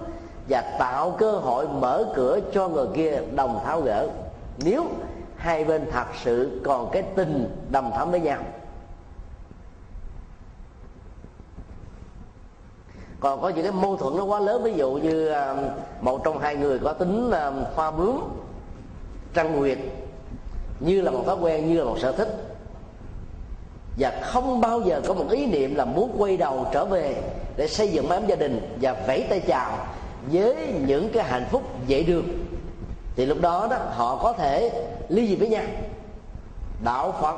và tạo cơ hội mở cửa cho người kia đồng tháo gỡ. Nếu hai bên thật sự còn cái tình đầm thắm với nhau. Còn có những cái mâu thuẫn nó quá lớn, ví dụ như à, một trong hai người có tính à, hoa bướm, trăng nguyệt, như là một thói quen, như là một sở thích và không bao giờ có một ý niệm là muốn quay đầu trở về để xây dựng mái ấm gia đình và vẫy tay chào với những cái hạnh phúc dễ được. Thì lúc đó đó, họ có thể ly dị với nhau. Đạo phật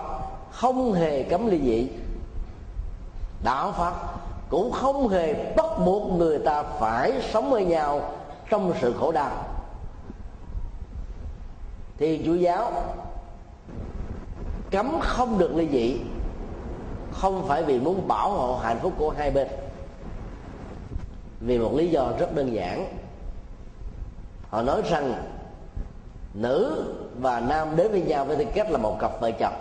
không hề cấm ly dị. Đạo phật cũng không hề bắt buộc người ta phải sống với nhau trong sự khổ đau. Thì chúa giáo cấm không được ly dị không phải vì muốn bảo hộ hạnh phúc của hai bên. Vì một lý do rất đơn giản. Họ nói rằng, nữ và nam đến với nhau với tư cách là một cặp vợ chồng,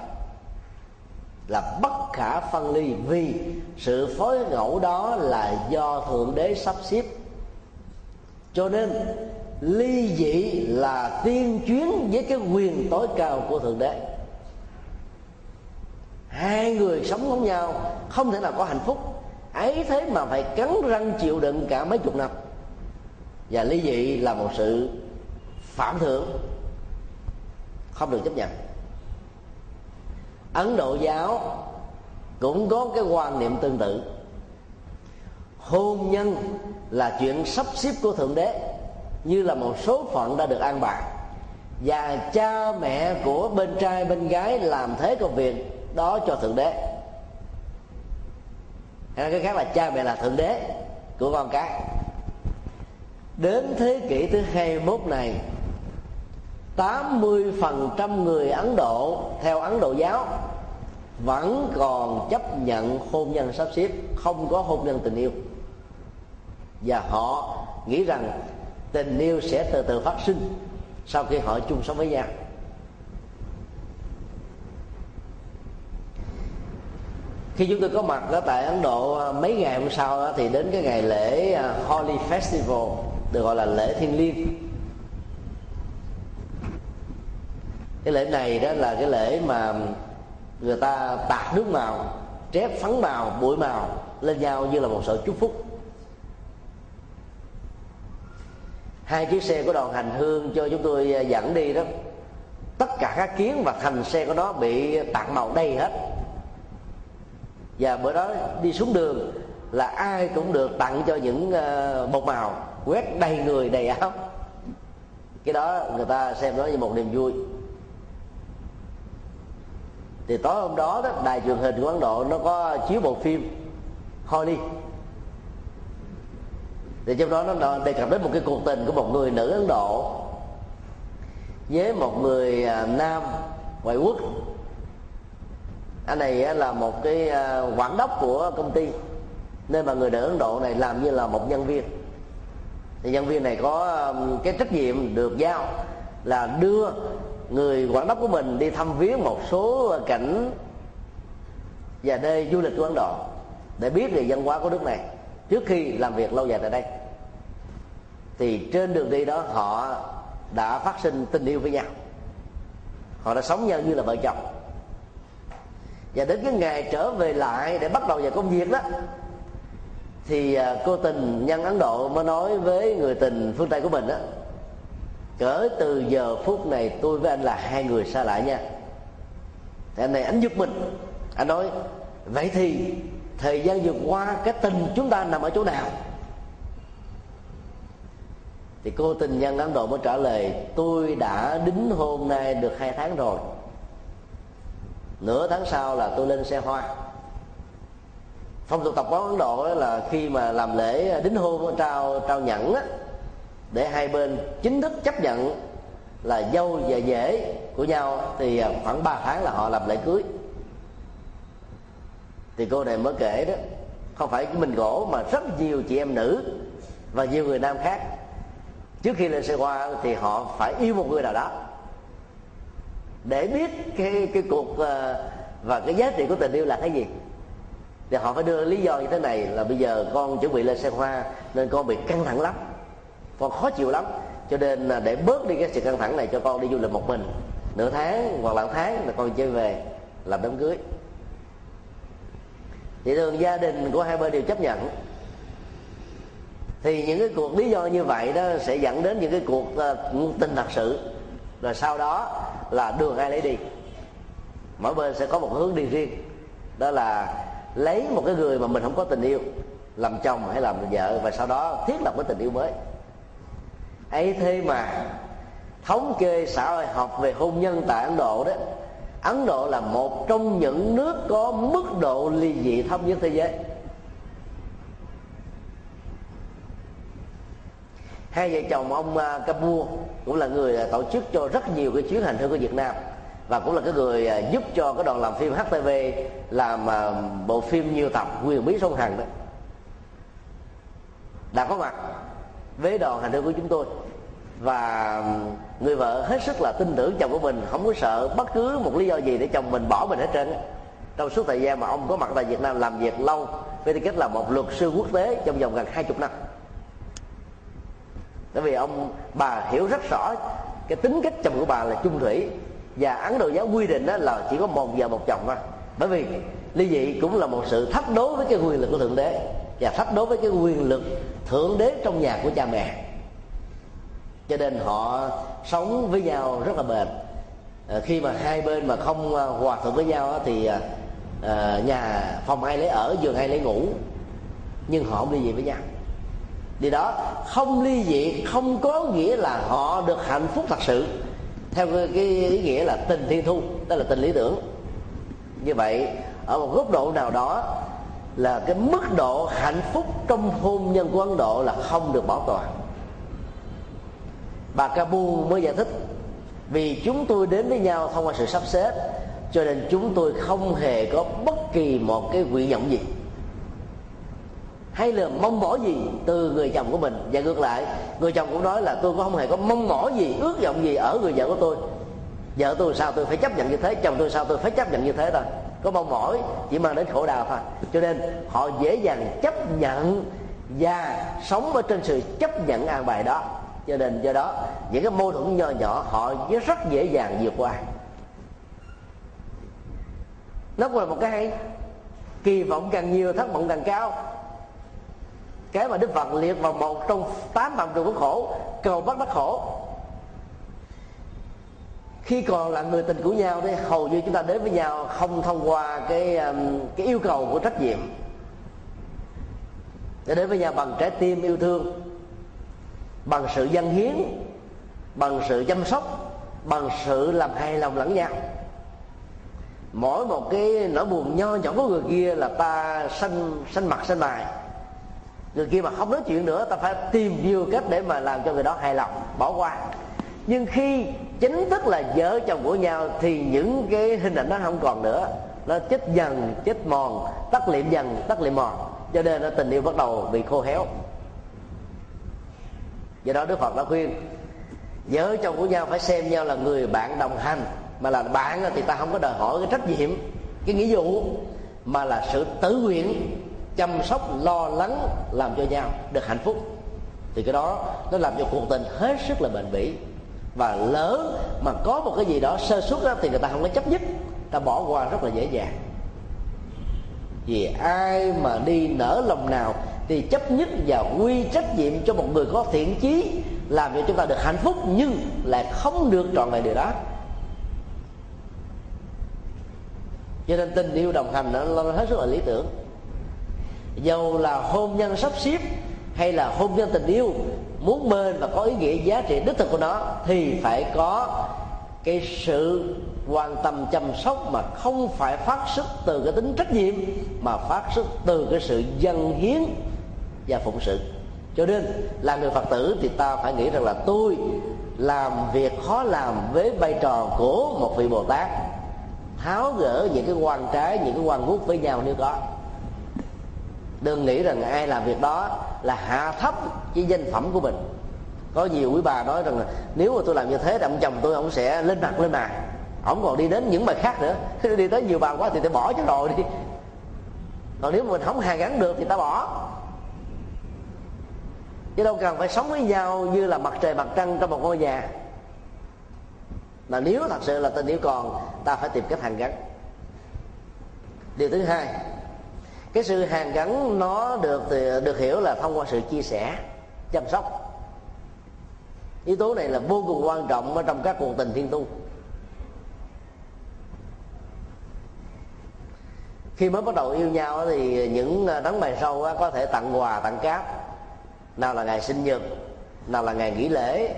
là bất khả phân ly vì sự phối ngẫu đó là do thượng đế sắp xếp. Cho nên, ly dị là tiên chuyến với cái quyền tối cao của thượng đế hai người sống với nhau, không thể nào có hạnh phúc. Ấy thế mà phải cắn răng chịu đựng cả mấy chục năm. Và ly dị là một sự phạm thượng, không được chấp nhận. Ấn độ giáo cũng có cái quan niệm tương tự. Hôn nhân là chuyện sắp xếp của thượng đế, như là một số phận đã được an bài. Và cha mẹ của bên trai bên gái làm thế công việc đó cho thượng đế. Hay cái khác là cha mẹ là thượng đế của con cái. Đến thế kỷ thứ 21 này 80% người Ấn Độ, theo Ấn Độ giáo, vẫn còn chấp nhận hôn nhân sắp xếp, không có hôn nhân tình yêu. Và họ nghĩ rằng tình yêu sẽ từ từ phát sinh sau khi họ chung sống với nhau. Khi chúng tôi có mặt ở tại Ấn Độ à, mấy ngày hôm sau đó thì đến cái ngày lễ à, Holy Festival, được gọi là lễ thiên liêng. Cái lễ này đó là cái lễ mà người ta tạt nước màu, trép phấn màu, bụi màu lên nhau như là một sự chúc phúc. Hai chiếc xe của đoàn hành hương cho chúng tôi à, dẫn đi đó. Tất cả các kiến và thành xe của nó bị tạt màu đầy hết và bữa đó đi xuống đường là ai cũng được tặng cho những ờ, bột màu, quét đầy người, đầy áo. Cái đó người ta xem đó như một niềm vui. Thì tối hôm đó đó, đài truyền hình của ấn độ nó có chiếu bộ phim Holly thì trong đó nó đề cập đến một cái cuộc tình của một người nữ ấn độ với một người ờ, nam ngoại quốc anh này là một cái ờ, quản đốc của công ty. Nên mà người nữ ấn độ này làm như là một nhân viên. Thì nhân viên này có cái trách nhiệm được giao là đưa người quản đốc của mình đi thăm viếng một số cảnh và nơi du lịch của ấn độ để biết về văn hóa của nước này trước khi làm việc lâu dài tại đây. Thì trên đường đi đó họ đã phát sinh tình yêu với nhau. Họ đã sống nhau như là vợ chồng và đến cái ngày trở về lại để bắt đầu vào công việc đó, thì à, cô tình nhân ấn độ mới nói với người tình phương tây của mình đó cỡ từ giờ phút này tôi với anh là hai người xa lạ nha. Thì anh này anh giúp mình. Anh nói, vậy thì thời gian vừa qua cái tình chúng ta nằm ở chỗ nào? Thì cô tình nhân ấn độ mới trả lời, tôi đã đính hôn nay được hai tháng rồi nửa tháng sau là tôi lên xe hoa. Phong tục tập quán ấn độ đó là khi mà làm lễ đính hôn trao trao nhẫn á, để hai bên chính thức chấp nhận là dâu và dễ của nhau thì à, khoảng 3 tháng là họ làm lễ cưới. Thì cô này mới kể đó không phải mình gỗ mà rất nhiều chị em nữ và nhiều người nam khác. Trước khi lên xe hoa thì họ phải yêu một người nào đó để biết cái cái cuộc ờ, và cái giá trị của tình yêu là cái gì. Thì họ phải đưa lý do như thế này là bây giờ con chuẩn bị lên xe hoa nên con bị căng thẳng lắm. Con khó chịu lắm. Cho nên là để bớt đi cái sự căng thẳng này cho con đi du lịch một mình. Nửa tháng hoặc là tháng là con chơi về làm đám cưới. Thì thường gia đình của hai bên đều chấp nhận. Thì những cái cuộc lý do như vậy đó sẽ dẫn đến những cái cuộc uh, tình thật sự rồi sau đó là đường ai lấy đi. Mỗi bên sẽ có một hướng đi riêng. Đó là lấy một cái người mà mình không có tình yêu, làm chồng hay làm vợ, và sau đó thiết lập cái tình yêu mới. Ấy thế mà thống kê xã hội học về hôn nhân tại ấn độ đó, ấn độ là một trong những nước có mức độ ly dị thấp nhất thế giới. Hai vợ chồng ông à, Capua Kapoor cũng là người à, tổ chức cho rất nhiều cái chuyến hành hương của Việt Nam và cũng là cái người à, giúp cho cái đoàn làm phim HTV làm bộ phim nhiều tập quyền bí sông hằng đó. Đã có mặt với đoàn hành hương của chúng tôi và người vợ hết sức là tin tưởng chồng của mình, không có sợ bất cứ một lý do gì để chồng mình bỏ mình hết trơn trong suốt thời gian mà ông có mặt tại Việt Nam làm việc lâu, với tư cách là một luật sư quốc tế trong vòng gần hai chục năm bởi vì ông bà hiểu rất rõ cái tính cách chồng của bà là chung thủy. Và ấn độ giáo quy định đó là chỉ có một vợ một chồng thôi. Bởi vì ly dị cũng là một sự thách đố với cái quyền lực của thượng đế. Và thách đố với cái quyền lực thượng đế trong nhà của cha mẹ. Cho nên họ sống với nhau rất là bền. À, khi mà hai bên mà không à, hòa thuận với nhau thì à, à, nhà phòng ai lấy ở giường ai lấy ngủ. Nhưng họ không ly dị với nhau điều đó không ly dị, không có nghĩa là họ được hạnh phúc thật sự. Theo cái ý nghĩa là tình thiên thu đó là tình lý tưởng. Như vậy, ở một góc độ nào đó là cái mức độ hạnh phúc trong hôn nhân của ấn độ là không được bảo toàn. Bà Kabu mới giải thích, vì chúng tôi đến với nhau thông qua sự sắp xếp, cho nên chúng tôi không hề có bất kỳ một cái nguyện vọng gì hay là mong mỏi gì từ người chồng của mình? Và ngược lại, người chồng cũng nói là tôi cũng không hề có mong mỏi gì, ước vọng gì ở người vợ của tôi. Vợ tôi sao tôi phải chấp nhận như thế? Chồng tôi sao tôi phải chấp nhận như thế thôi có mong mỏi chỉ mang đến khổ đau thôi. Cho nên, họ dễ dàng chấp nhận và sống ở trên sự chấp nhận an bài đó. Cho nên do đó, những cái mâu thuẫn nhỏ nhỏ họ rất dễ dàng vượt qua. Nó cũng là một cái hay. Kỳ vọng càng nhiều, thất vọng càng cao cái mà đức phật liệt vào một trong tám phạm trù của khổ, cầu bắt đắc khổ. Khi còn là người tình của nhau thì hầu như chúng ta đến với nhau không thông qua cái um, cái yêu cầu của trách nhiệm. Để đến với nhau bằng trái tim yêu thương, bằng sự dân hiến, bằng sự chăm sóc, bằng sự làm hài lòng lẫn nhau. Mỗi một cái nỗi buồn nho nhỏ của người kia là ta sanh sanh mặt, sanh mài người kia mà không nói chuyện nữa, ta phải tìm nhiều cách để mà làm cho người đó hài lòng, bỏ qua. Nhưng khi chính thức là vợ chồng của nhau, thì những cái hình ảnh đó không còn nữa. Nó chết dần, chết mòn, tắt liệm dần, tắt liệm mòn. Cho nên nó tình yêu bắt đầu bị khô héo. Do đó đức phật đã khuyên, vợ chồng của nhau phải xem nhau là người bạn đồng hành. Mà là bạn thì ta không có đòi hỏi cái trách nhiệm, cái nghĩa vụ, mà là sự tự nguyện chăm sóc lo lắng làm cho nhau được hạnh phúc. Thì cái đó nó làm cho cuộc tình hết sức là bền bỉ. Và lớn mà có một cái gì đó sơ suất đó, thì người ta không có chấp nhất. Ta bỏ qua rất là dễ dàng. Vì ai mà đi nở lòng nào thì chấp nhất và quy trách nhiệm cho một người có thiện chí làm cho chúng ta được hạnh phúc nhưng lại không được trọn vẹn điều đó. Cho nên tình yêu đồng hành nó hết sức là lý tưởng dầu là hôn nhân sắp xếp hay là hôn nhân tình yêu, muốn bền và có ý nghĩa giá trị đích thực của nó, thì phải có cái sự quan tâm chăm sóc mà không phải phát xuất từ cái tính trách nhiệm, mà phát xuất từ cái sự dân hiến và phụng sự. Cho nên là người phật tử thì ta phải nghĩ rằng là tôi làm việc khó làm với vai trò của một vị bồ tát, tháo gỡ những cái quan trái, những cái quan quốc với nhau nếu có đừng nghĩ rằng ai làm việc đó là hạ thấp cái danh phẩm của mình. Có nhiều quý bà nói rằng là nếu mà tôi làm như thế thì ông chồng tôi ông sẽ lên mặt lên mặt ông còn đi đến những bài khác nữa. Đi tới nhiều bà quá thì tôi bỏ cho rồi đi. Còn nếu mà mình không hàn gắn được thì ta bỏ. Chứ đâu cần phải sống với nhau như là mặt trời mặt trăng trong một ngôi nhà. Mà nếu thật sự là tình yêu còn, ta phải tìm cách hàn gắn. Điều thứ hai cái sự hàn gắn nó được được hiểu là thông qua sự chia sẻ, chăm sóc. Yếu tố này là vô cùng quan trọng ở trong các cuộc tình thiên tu. Khi mới bắt đầu yêu nhau thì những à, đấng bài sâu có thể tặng quà, tặng cáp. Nào là ngày sinh nhật, nào là ngày nghỉ lễ,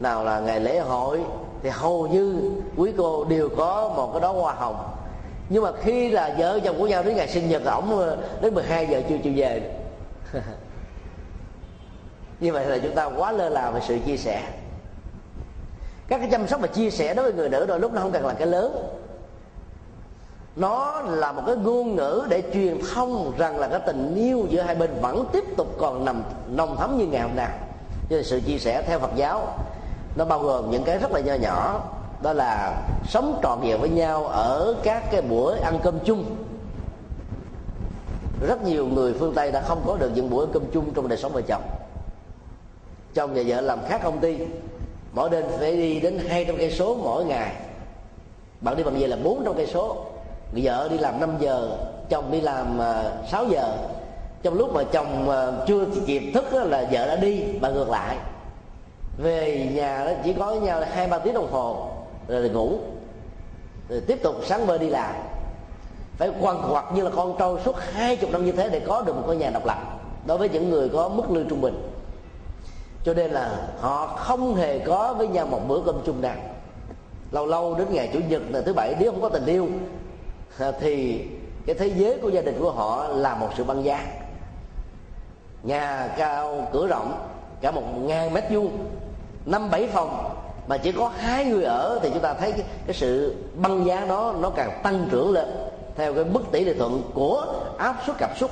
nào là ngày lễ hội, thì hầu như quý cô đều có một cái đó hoa hồng nhưng mà khi là vợ chồng của nhau đến ngày sinh nhật, ổng ờ, đến 12 giờ chưa chịu về. Như vậy là chúng ta quá lơ là về sự chia sẻ. Các cái chăm sóc và chia sẻ đối với người nữ đôi lúc nó không cần là cái lớn. Nó là một cái ngôn ngữ để truyền thông rằng là cái tình yêu giữa hai bên vẫn tiếp tục còn nằm nồng thắm như ngày hôm nay. Cho nên sự chia sẻ theo Phật giáo, nó bao gồm những cái rất là nho nhỏ đó là sống trọn vẹn với nhau ở các cái buổi ăn cơm chung. Rất nhiều người phương tây đã không có được những buổi ăn cơm chung trong đời sống vợ chồng. Chồng và vợ làm khác công ty. Mỗi đêm phải đi đến hai trăm cây số mỗi ngày. Bạn đi bằng về là bốn trăm cây số. Vợ đi làm 5 giờ, chồng đi làm à, 6 giờ. Trong lúc mà chồng à, chưa kịp thức là vợ đã đi và ngược lại. Về nhà đó chỉ có với nhau hai ba tiếng đồng hồ rồi ngủ. Rồi tiếp tục sáng mơ đi làm. Phải quằn quật như là con trâu suốt hai chục năm như thế để có được một ngôi nhà độc lập, đối với những người có mức lương trung bình. Cho nên là họ không hề có với nhau một bữa cơm chung nào. Lâu lâu đến ngày chủ nhật là thứ bảy, nếu không có tình yêu, thì cái thế giới của gia đình của họ là một sự băng giá. Nhà cao, cửa rộng, cả một ngàn mét vuông, năm bảy phòng mà chỉ có hai người ở thì chúng ta thấy cái, cái sự băng giá đó nó càng tăng trưởng lên theo cái mức tỷ lệ thuận của áp suất cảm xúc.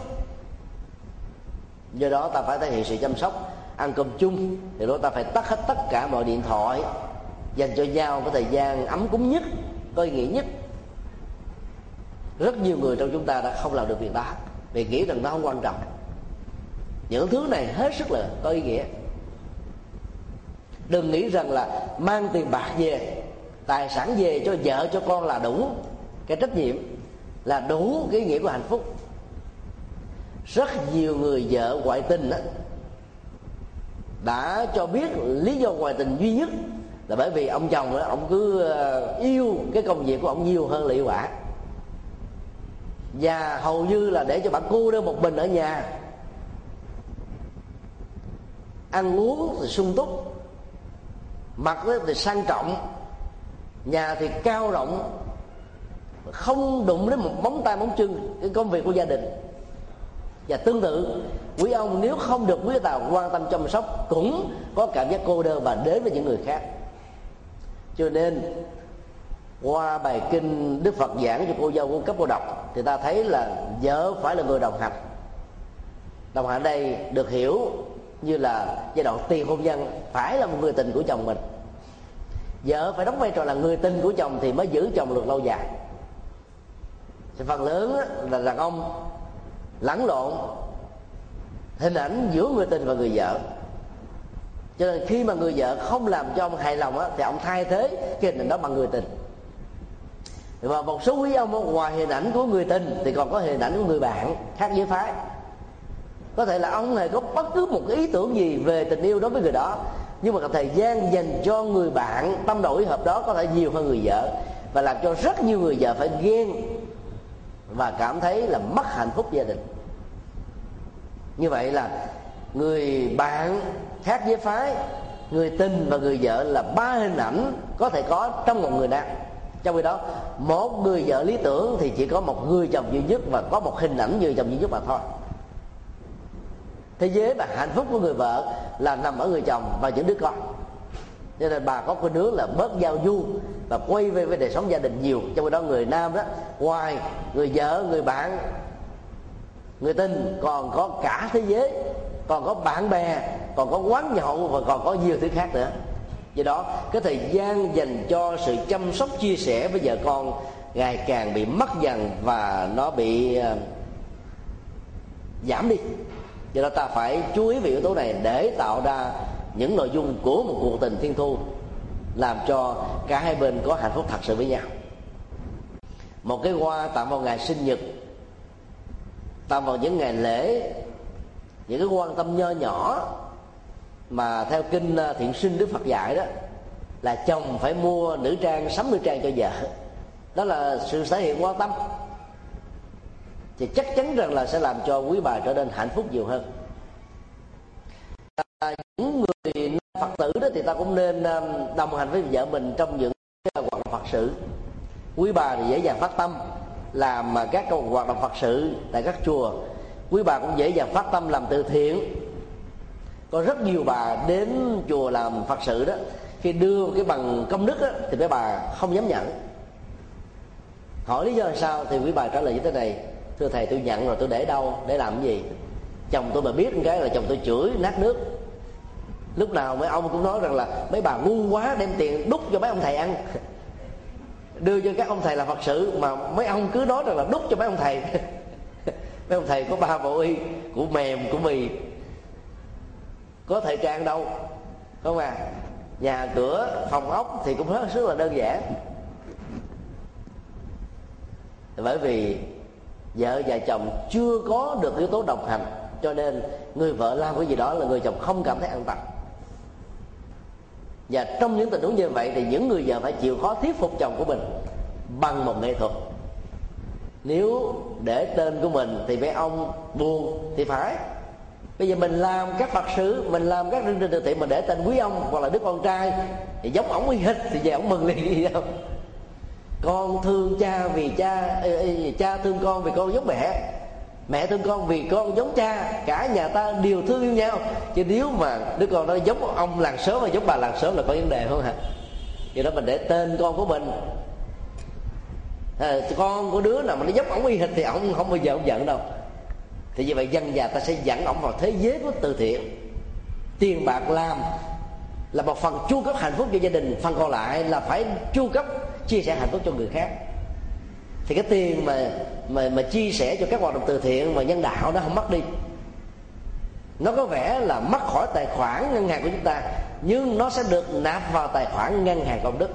Do đó ta phải thể hiện sự chăm sóc ăn cơm chung. Thì đó ta phải tắt hết tất cả mọi điện thoại dành cho nhau cái thời gian ấm cúng nhất có ý nghĩa nhất. Rất nhiều người trong chúng ta đã không làm được việc đó. Vì nghĩ rằng nó không quan trọng. Những thứ này hết sức là có ý nghĩa đừng nghĩ rằng là mang tiền bạc về tài sản về cho vợ cho con là đủ. Cái trách nhiệm là đủ cái nghĩa của hạnh phúc. Rất nhiều người vợ ngoại tình đó, đã cho biết lý do ngoại tình duy nhất là bởi vì ông chồng đó, ông cứ ờ, yêu cái công việc của ông nhiều hơn là yêu quả và hầu như là để cho bạn cô đơn một mình ở nhà. Ăn uống thì sung túc mặt thì sang trọng, nhà thì cao rộng, không đụng đến một móng tay móng chân cái công việc của gia đình. Và tương tự, quý ông nếu không được quý tàu quan tâm chăm sóc cũng có cảm giác cô đơn và đến với những người khác. Cho nên, qua bài kinh đức phật giảng cho cô dâu của cấp cô độc thì ta thấy là vợ phải là người đồng hành. Đồng hành đây được hiểu như là giai đoạn tiền hôn nhân phải là một người tình của chồng mình. Vợ phải đóng vai trò là người tình của chồng thì mới giữ chồng được lâu dài. Thì phần lớn là đàn ông lẫn lộn hình ảnh giữa người tình và người vợ. Cho nên khi mà người vợ không làm cho ông hài lòng á, thì ông thay thế cái hình ảnh đó bằng người tình. Và một số quý ông ngoài hình ảnh của người tình thì còn có hình ảnh của người bạn khác giới phái có thể là ông này có bất cứ một cái ý tưởng gì về tình yêu đối với người đó. Nhưng mà thời gian dành cho người bạn, tâm đổi hợp đó có thể nhiều hơn người vợ và làm cho rất nhiều người vợ phải ghen và cảm thấy là mất hạnh phúc gia đình. Như vậy là người bạn khác giới phái, người tình và người vợ là ba hình ảnh có thể có trong một người nam. Trong khi đó, một người vợ lý tưởng thì chỉ có một người chồng duy nhất và có một hình ảnh người chồng duy nhất mà thôi thế giới và hạnh phúc của người vợ là nằm ở người chồng và những đứa con. Cho nên bà có khuynh hướng là bớt giao du và quay về với đời sống gia đình nhiều. Trong đó người nam đó ngoài người vợ người bạn người tình còn có cả thế giới còn có bạn bè còn có quán nhậu và còn có nhiều thứ khác nữa. Do đó cái thời gian dành cho sự chăm sóc chia sẻ với vợ con ngày càng bị mất dần và nó bị uh, giảm đi do đó ta phải chú ý về yếu tố này để tạo ra những nội dung của một cuộc tình thiên thu, làm cho cả hai bên có hạnh phúc thật sự với nhau. Một cái hoa tặng vào ngày sinh nhật tặng vào những ngày lễ, những cái quan tâm nho nhỏ mà theo kinh à, thiện sinh đức phật dạy đó, là chồng phải mua nữ trang, sắm nữ trang cho vợ. Đó là sự thể hiện quan tâm thì chắc chắn rằng là sẽ làm cho quý bà trở nên hạnh phúc nhiều hơn. À, những người phật tử đó thì ta cũng nên um, đồng hành với vợ mình trong những hoạt động phật sự. Quý bà thì dễ dàng phát tâm làm các hoạt động phật sự tại các chùa. Quý bà cũng dễ dàng phát tâm làm từ thiện. Có rất nhiều bà đến chùa làm phật sự đó khi đưa cái bằng công đức đó, thì mấy bà không dám nhận. Hỏi lý do là sao thì quý bà trả lời như thế này thưa thầy, tôi nhận rồi, tôi để đâu, để làm cái gì? Chồng tôi mà biết cái là chồng tôi chửi, nát nước. Lúc nào mấy ông cũng nói rằng là mấy bà ngu quá, đem tiền đút cho mấy ông thầy ăn. Đưa cho các ông thầy là phật sự, mà mấy ông cứ nói rằng là đút cho mấy ông thầy. Mấy ông thầy có ba bộ y, của mềm, của mì. Có thời trang đâu, không à? Nhà cửa, phòng ốc thì cũng hết sức là đơn giản. Bởi vì vợ và chồng chưa có được yếu tố đồng hành, cho nên người vợ làm cái gì đó là người chồng không cảm thấy an tâm. Và trong những tình huống như vậy thì những người vợ phải chịu khó thuyết phục chồng của mình bằng một nghệ thuật. Nếu để tên của mình thì mấy ông buồn thì phải. Bây giờ mình làm các phật sự mình làm các chương trình từ thiện, mình để tên quý ông hoặc là đứa con trai thì giống ổng y hịch thì về ổng mừng liền gì đâu? Con thương cha vì cha cha thương con vì con giống mẹ. Mẹ thương con vì con giống cha. Cả nhà ta đều thương yêu nhau. Chứ nếu mà đứa con nó giống ông làng sớm và giống bà làng sớm là có vấn đề không hả? Vậy đó mình để tên con của mình. À, con của đứa nào mà nó giống ổng y hịch thì ổng không bao giờ ông giận đâu. Thì như vậy dân già ta sẽ dẫn ổng vào thế giới của từ thiện. Tiền bạc làm là một phần chu cấp hạnh phúc cho gia đình. Phần còn lại là phải chu cấp chia sẻ hạnh phúc cho người khác. Thì cái tiền mà mà mà chia sẻ cho các hoạt động từ thiện và nhân đạo nó không mất đi. Nó có vẻ là mất khỏi tài khoản ngân hàng của chúng ta, nhưng nó sẽ được nạp vào tài khoản ngân hàng công đức.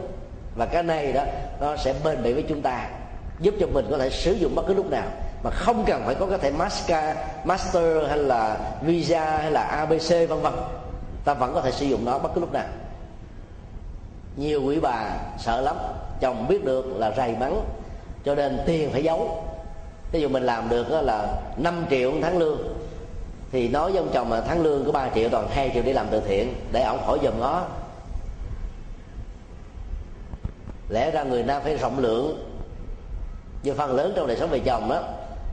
Và cái này đó, nó sẽ bền bỉ với chúng ta, giúp cho mình có thể sử dụng bất cứ lúc nào. Mà không cần phải có cái thẻ master master hay là visa hay là abc vân vân. Ta vẫn có thể sử dụng nó bất cứ lúc nào nhiều quý bà sợ lắm, chồng biết được là rầy mắng, cho nên tiền phải giấu. Ví dụ mình làm được là 5 triệu tháng lương, thì nói với ông chồng mà tháng lương có 3 triệu toàn 2 triệu để làm từ thiện, để ông khỏi giùm nó lẽ ra người nam phải rộng lượng. Như phần lớn trong đời sống về chồng đó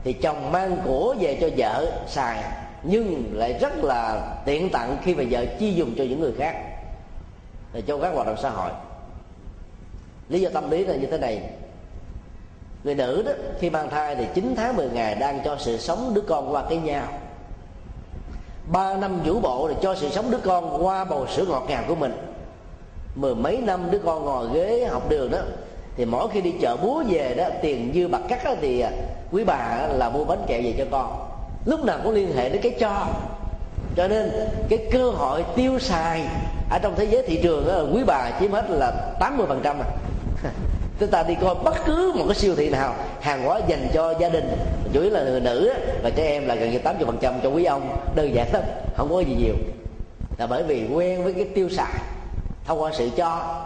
thì chồng mang của về cho vợ xài, nhưng lại rất là tiện tặng khi mà vợ chi dùng cho những người khác để cho các hoạt động xã hội. Lý do tâm lý là như thế này. Người nữ đó khi mang thai thì 9 tháng 10 ngày đang cho sự sống đứa con qua cái nhau. Ba năm vũ bộ để cho sự sống đứa con qua bầu sữa ngọt ngào của mình. Mười mấy năm đứa con ngồi ghế học đường đó thì mỗi khi đi chợ búa về đó tiền dư bạc cắt đó, thì à, quý bà là mua bánh kẹo về cho con. Lúc nào cũng liên hệ đến cái cho. Cho nên cái cơ hội tiêu xài ở trong thế giới thị trường đó, quý bà chiếm hết là 80% phần trăm à. chúng ta đi coi bất cứ một cái siêu thị nào hàng hóa dành cho gia đình chủ yếu là người nữ và trẻ em là gần như 80% phần trăm cho quý ông. Đơn giản lắm không có gì nhiều. Là bởi vì quen với cái tiêu xài thông qua sự cho.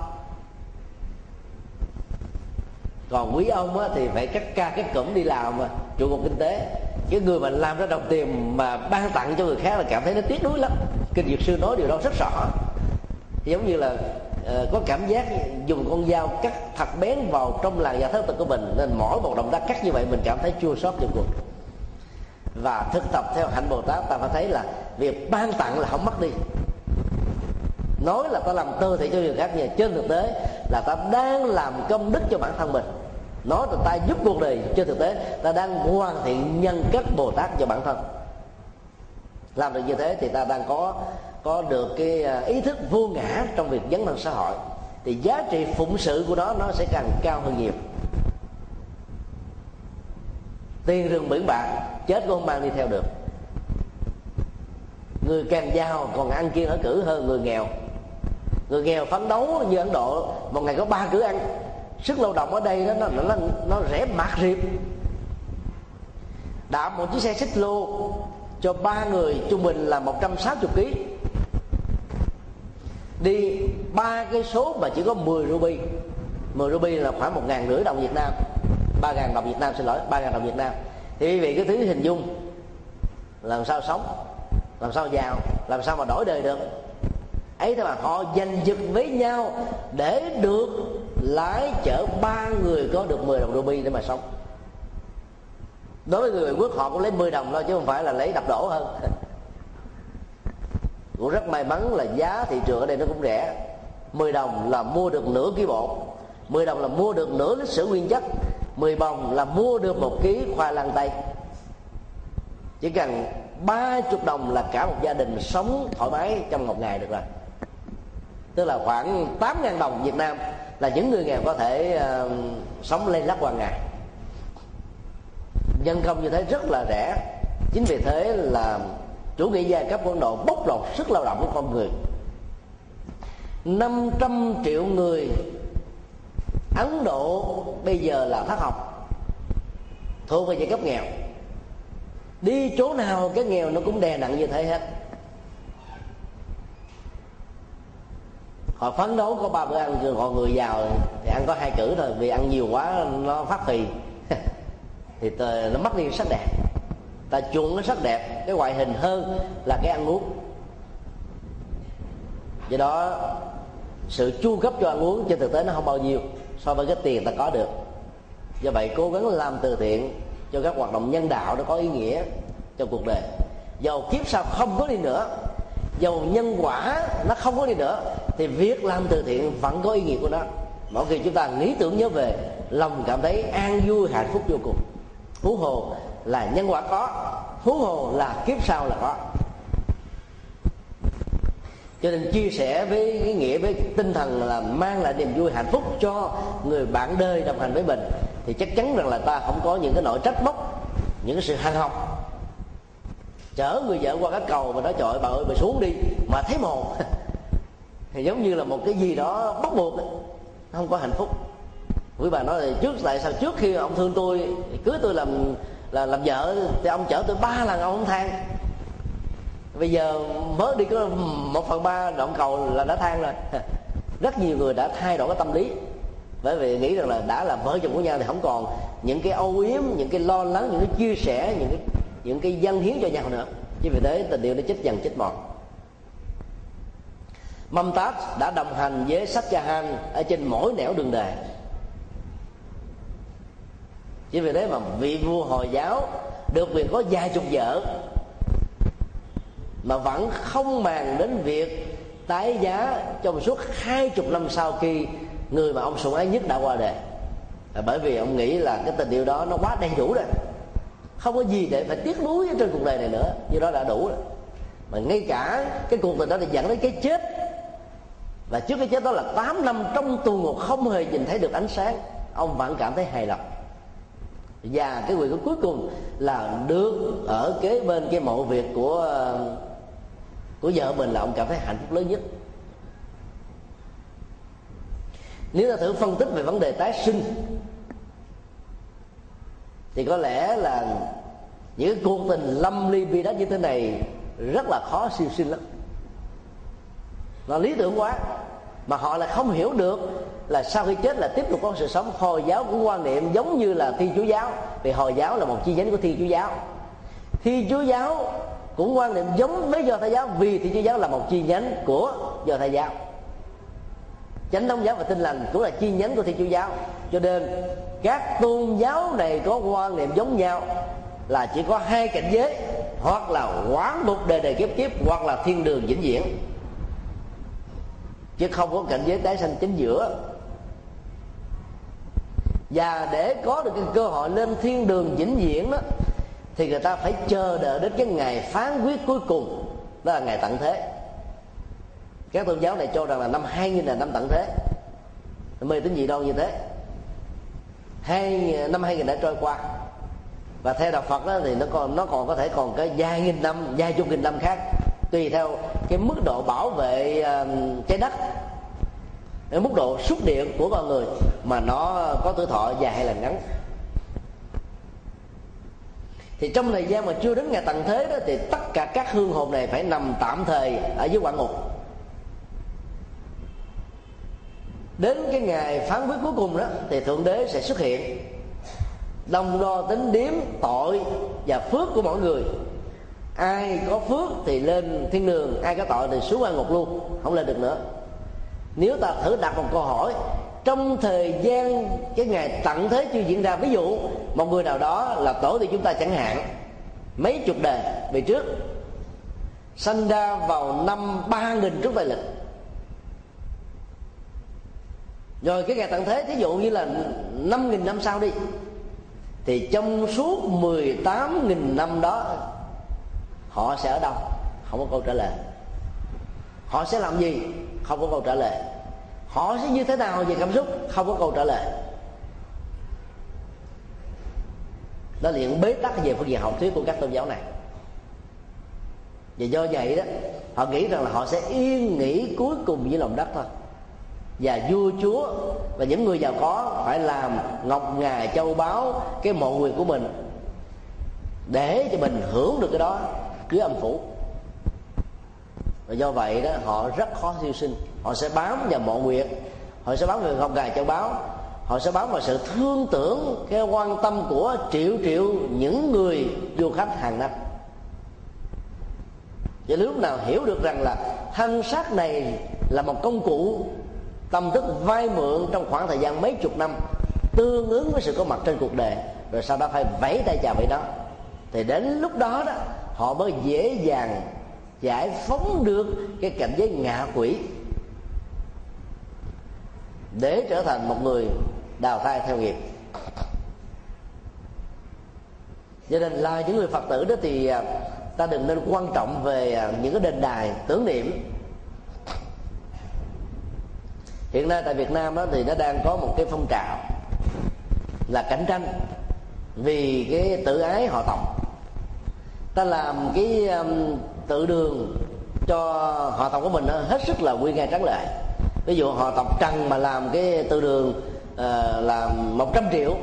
Còn quý ông á, thì phải cắt ca cắt cụm đi làm mà trụ cột kinh tế. Cái người mà làm ra đồng tiền mà ban tặng cho người khác là cảm thấy nó tiếc nuối lắm. Kinh dược sư nói điều đó rất rõ giống như là uh, có cảm giác dùng con dao cắt thật bén vào trong làn da thất tự của mình nên mỗi một động tác cắt như vậy mình cảm thấy chua xót trong cuộc và thực tập theo hạnh bồ tát ta phải thấy là việc ban tặng là không mất đi. Nói là ta làm tư thì cho người khác nhưng trên thực tế là ta đang làm công đức cho bản thân mình. Nói là ta giúp cuộc đời trên thực tế ta đang hoàn thiện nhân cách bồ tát cho bản thân. Làm được như thế thì ta đang có có được cái à, ý thức vô ngã trong việc dấn thân xã hội, thì giá trị phụng sự của nó nó sẽ càng cao hơn nhiều. Tiền rừng biển bạc chết cũng không mang đi theo được. Người càng giàu còn ăn kiêng ở cử hơn người nghèo. Người nghèo phấn đấu như ấn độ, một ngày có ba cử ăn. Sức lao động ở đây đó, nó nó nó rẻ mạt riệp. Đạp một chiếc xe xích lô cho ba người trung bình là 160 kg đi ba cái số mà chỉ có 10 ruby. 10 ruby là khoảng một ngàn rưỡi đồng Việt Nam. Ba ngàn đồng Việt Nam, xin lỗi, ba ngàn đồng Việt Nam. Thì quý vị cái thứ hình dung. Làm sao sống? Làm sao giàu? Làm sao mà đổi đời được? Ấy thế mà họ giành giật với nhau để được lái chở ba người có được 10 đồng ruby để mà sống. Đối với người quốc, họ cũng lấy 10 đồng thôi, chứ không phải là lấy đập đổ hơn. cũng rất may mắn là giá thị trường ở đây nó cũng rẻ. 10 đồng là mua được nửa ký bột 10 đồng là mua được nửa lít sữa nguyên chất 10 đồng là mua được một ký khoai lang tây. Chỉ cần ba chục đồng là cả một gia đình sống thoải mái trong một ngày được rồi. Tức là khoảng tám ngàn đồng Việt Nam là những người nghèo có thể uh, sống lên lắc qua ngày. Nhân công như thế rất là rẻ. Chính vì thế là chủ nghĩa giai cấp của Ấn Độ bóc lột sức lao động của con người. 500 triệu người Ấn Độ bây giờ là thất học, thuộc về giai cấp nghèo. Đi chỗ nào cái nghèo nó cũng đè nặng như thế hết. Họ phấn đấu có ba bữa ăn còn người giàu thì ăn có hai cử thôi, vì ăn nhiều quá nó phát thì thì nó mất đi sắc đẹp ta chuộng cái sắc đẹp, cái ngoại hình hơn là cái ăn uống. Do đó, sự chu cấp cho ăn uống trên thực tế nó không bao nhiêu so với cái tiền ta có được. Do vậy, cố gắng làm từ thiện cho các hoạt động nhân đạo nó có ý nghĩa trong cuộc đời. Dầu kiếp sau không có đi nữa, dầu nhân quả nó không có đi nữa, thì việc làm từ thiện vẫn có ý nghĩa của nó. Mỗi khi chúng ta nghĩ tưởng nhớ về, lòng cảm thấy an vui, hạnh phúc vô cùng. Phú hồ là nhân quả có thú hồ là kiếp sau là có. Cho nên chia sẻ với cái nghĩa, với tinh thần là mang lại niềm vui hạnh phúc cho người bạn đời đồng hành với mình, thì chắc chắn rằng là ta không có những cái nỗi trách móc, những cái sự hằn học. Chở người vợ qua cái cầu mà nói, trời bà ơi, bà xuống đi. Mà thấy một thì giống như là một cái gì đó bắt buộc, không có hạnh phúc. Quý bà nói là trước, tại sao trước khi ông thương tôi cưới tôi làm là làm vợ. Thì ông chở tôi ba lần, ông không than. Bây giờ mới đi có một phần ba đoạn cầu là đã than rồi. Rất nhiều người đã thay đổi cái tâm lý. Bởi vì nghĩ rằng là đã là vợ chồng của nhau thì không còn những cái âu yếm, những cái lo lắng, những cái chia sẻ, những cái những cái dân hiến cho nhau nữa. Chứ vì thế tình yêu nó chết dần, chết mòn. Mâm Tát đã đồng hành với sách Han ở trên mỗi nẻo đường đề chỉ vì thế mà vị vua hồi giáo được quyền có vài chục vợ, mà vẫn không màng đến việc tái giá trong suốt hai chục năm sau khi người mà ông sủng ái nhất đã qua đời. Bởi vì ông nghĩ là cái tình yêu đó nó quá đầy đủ rồi, không có gì để phải tiếc nuối trên cuộc đời này nữa, như đó đã đủ rồi. Mà ngay cả cái cuộc tình đó thì dẫn đến cái chết, và trước cái chết đó là 8 năm trong tù ngục không hề nhìn thấy được ánh sáng, ông vẫn cảm thấy hài lòng và cái quyền cuối cùng là được ở kế bên cái mộ việc của của vợ mình là ông cảm thấy hạnh phúc lớn nhất. Nếu ta thử phân tích về vấn đề tái sinh, thì có lẽ là những cuộc tình lâm ly bi đát như thế này rất là khó siêu sinh lắm. Là lý tưởng quá, mà họ lại không hiểu được là sau khi chết là tiếp tục có sự sống. Hồi giáo cũng quan niệm giống như là thiên chúa giáo. Vì hồi giáo là một chi nhánh của thiên chúa giáo. Thiên chúa giáo cũng quan niệm giống với do thái giáo vì thiên chúa giáo là một chi nhánh của do thái giáo. Chánh thống giáo và tinh lành cũng là chi nhánh của thiên chúa giáo. Cho nên, các tôn giáo này có quan niệm giống nhau là chỉ có hai cảnh giới, hoặc là quán một đời đời kiếp kiếp, hoặc là thiên đường vĩnh viễn. Chứ không có cảnh giới tái sanh chính giữa và để có được cái cơ hội lên thiên đường vĩnh viễn đó, thì người ta phải chờ đợi đến cái ngày phán quyết cuối cùng, đó là ngày tận thế. Các tôn giáo này cho rằng là năm 2000 là năm tận thế. Mê tín gì đâu như thế. Hai năm 2000 đã trôi qua. Và theo đạo Phật đó thì nó còn nó còn có thể còn cái vài nghìn năm, vài chục nghìn năm khác, tùy theo cái mức độ bảo vệ à, trái đất đến mức độ xúc điện của con người mà nó có tuổi thọ dài hay là ngắn. Thì trong thời gian mà chưa đến ngày tận thế đó, thì tất cả các hương hồn này phải nằm tạm thời ở dưới quả ngục. Đến cái ngày phán quyết cuối cùng đó, thì thượng đế sẽ xuất hiện, đồng đo tính điếm tội và phước của mọi người. Ai có phước thì lên thiên đường, ai có tội thì xuống quan ngục luôn, không lên được nữa nếu ta thử đặt một câu hỏi, trong thời gian cái ngày tận thế chưa diễn ra, ví dụ một người nào đó là tổ thì chúng ta chẳng hạn, mấy chục đời về trước sinh ra vào năm ba nghìn trước tây lịch rồi cái ngày tận thế, thí dụ như là năm nghìn năm sau đi, thì trong suốt 18 nghìn năm đó, họ sẽ ở đâu? Không có câu trả lời họ sẽ làm gì? Không có câu trả lời. Họ sẽ như thế nào về cảm xúc? Không có câu trả lời. Đó là những bế tắc về phương diện học thuyết của các tôn giáo này. Và do vậy đó, họ nghĩ rằng là họ sẽ yên nghỉ cuối cùng với lòng đất thôi. Và vua chúa và những người giàu có phải làm ngọc ngà châu báu cái mộ quyền của mình để cho mình hưởng được cái đó. Cứ âm phủ và do vậy đó, họ rất khó siêu sinh. Họ sẽ bám vào mộ nguyệt họ sẽ bám vào ngọc ngà châu báu họ sẽ bám vào sự thương tưởng, cái quan tâm của triệu triệu những người du khách hàng năm. Và lúc nào hiểu được rằng là thân xác này là một công cụ tâm thức vay mượn trong khoảng thời gian mấy chục năm, tương ứng với sự có mặt trên cuộc đời, rồi sau đó phải vẫy tay chào với đó, thì đến lúc đó đó, họ mới dễ dàng giải phóng được cái cảnh giới ngạ quỷ. Để trở thành một người đào thai theo nghiệp. Cho nên là những người phật tử đó thì à, ta đừng nên quan trọng về à, những cái đền đài tưởng niệm. Hiện nay tại việt nam đó thì nó đang có một cái phong trào là cạnh tranh vì cái tự ái họ tộc. Ta làm cái tự đường cho họ tộc của mình hết sức là quy ngay trắng lệ. Ví dụ họ tộc trần mà làm cái tự đường uh, là 100 triệu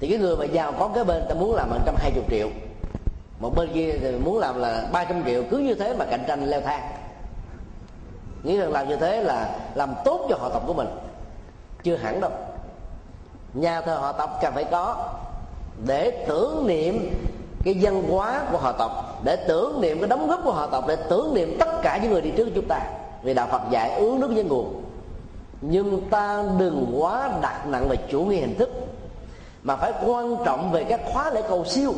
thì cái người mà giàu có cái bên ta muốn làm 120 triệu. Một bên kia thì muốn làm là 300 triệu cứ như thế mà cạnh tranh leo thang. Nghĩ rằng làm như thế là làm tốt cho họ tộc của mình. Chưa hẳn đâu. Nhà thờ họ tộc cần phải có để tưởng niệm cái văn hóa của họ tộc, để tưởng niệm cái đóng góp của họ tộc, để tưởng niệm tất cả những người đi trước chúng ta. Vì đạo phật dạy uống nước với nguồn. Nhưng ta đừng quá đặt nặng về chủ nghĩa hình thức, mà phải quan trọng về các khóa lễ cầu siêu.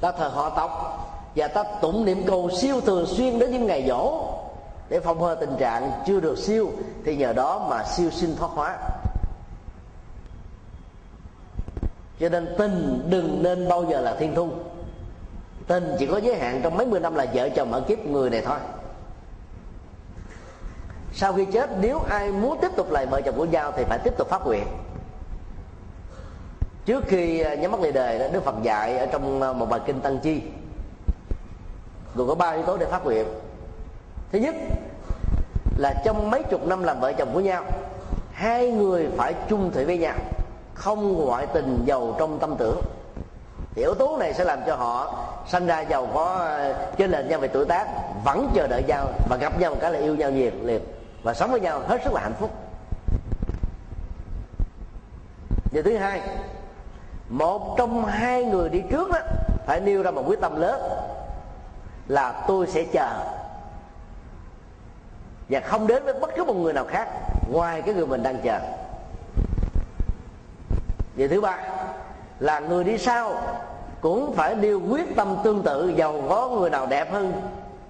Ta thờ họ tộc và ta tụng niệm cầu siêu thường xuyên đến những ngày dỗ để phòng hơi tình trạng chưa được siêu, thì nhờ đó mà siêu sinh thoát hóa. Cho nên tình đừng nên bao giờ là thiên thu tình chỉ có giới hạn trong mấy mươi năm là vợ chồng ở kiếp người này thôi. Sau khi chết, nếu ai muốn tiếp tục lại vợ chồng của nhau thì phải tiếp tục phát nguyện. Trước khi à, nhắm mắt lìa đời đức phật dạy ở trong à, một bài kinh tăng chi. Gồm có ba yếu tố để phát nguyện. Thứ nhất là trong mấy chục năm làm vợ chồng của nhau, hai người phải chung thủy với nhau, không ngoại tình giàu trong tâm tưởng thì yếu tố này sẽ làm cho họ sanh ra giàu có ờ, trên lệch nhau về tuổi tác, vẫn chờ đợi nhau và gặp nhau một cái là yêu nhau nhiệt liệt và sống với nhau hết sức là hạnh phúc. Điều thứ hai, một trong hai người đi trước đó phải nêu ra một quyết tâm lớn là tôi sẽ chờ. Và không đến với bất cứ một người nào khác ngoài cái người mình đang chờ. Điều thứ ba là người đi sau cũng phải nêu quyết tâm tương tự giàu có người nào đẹp hơn.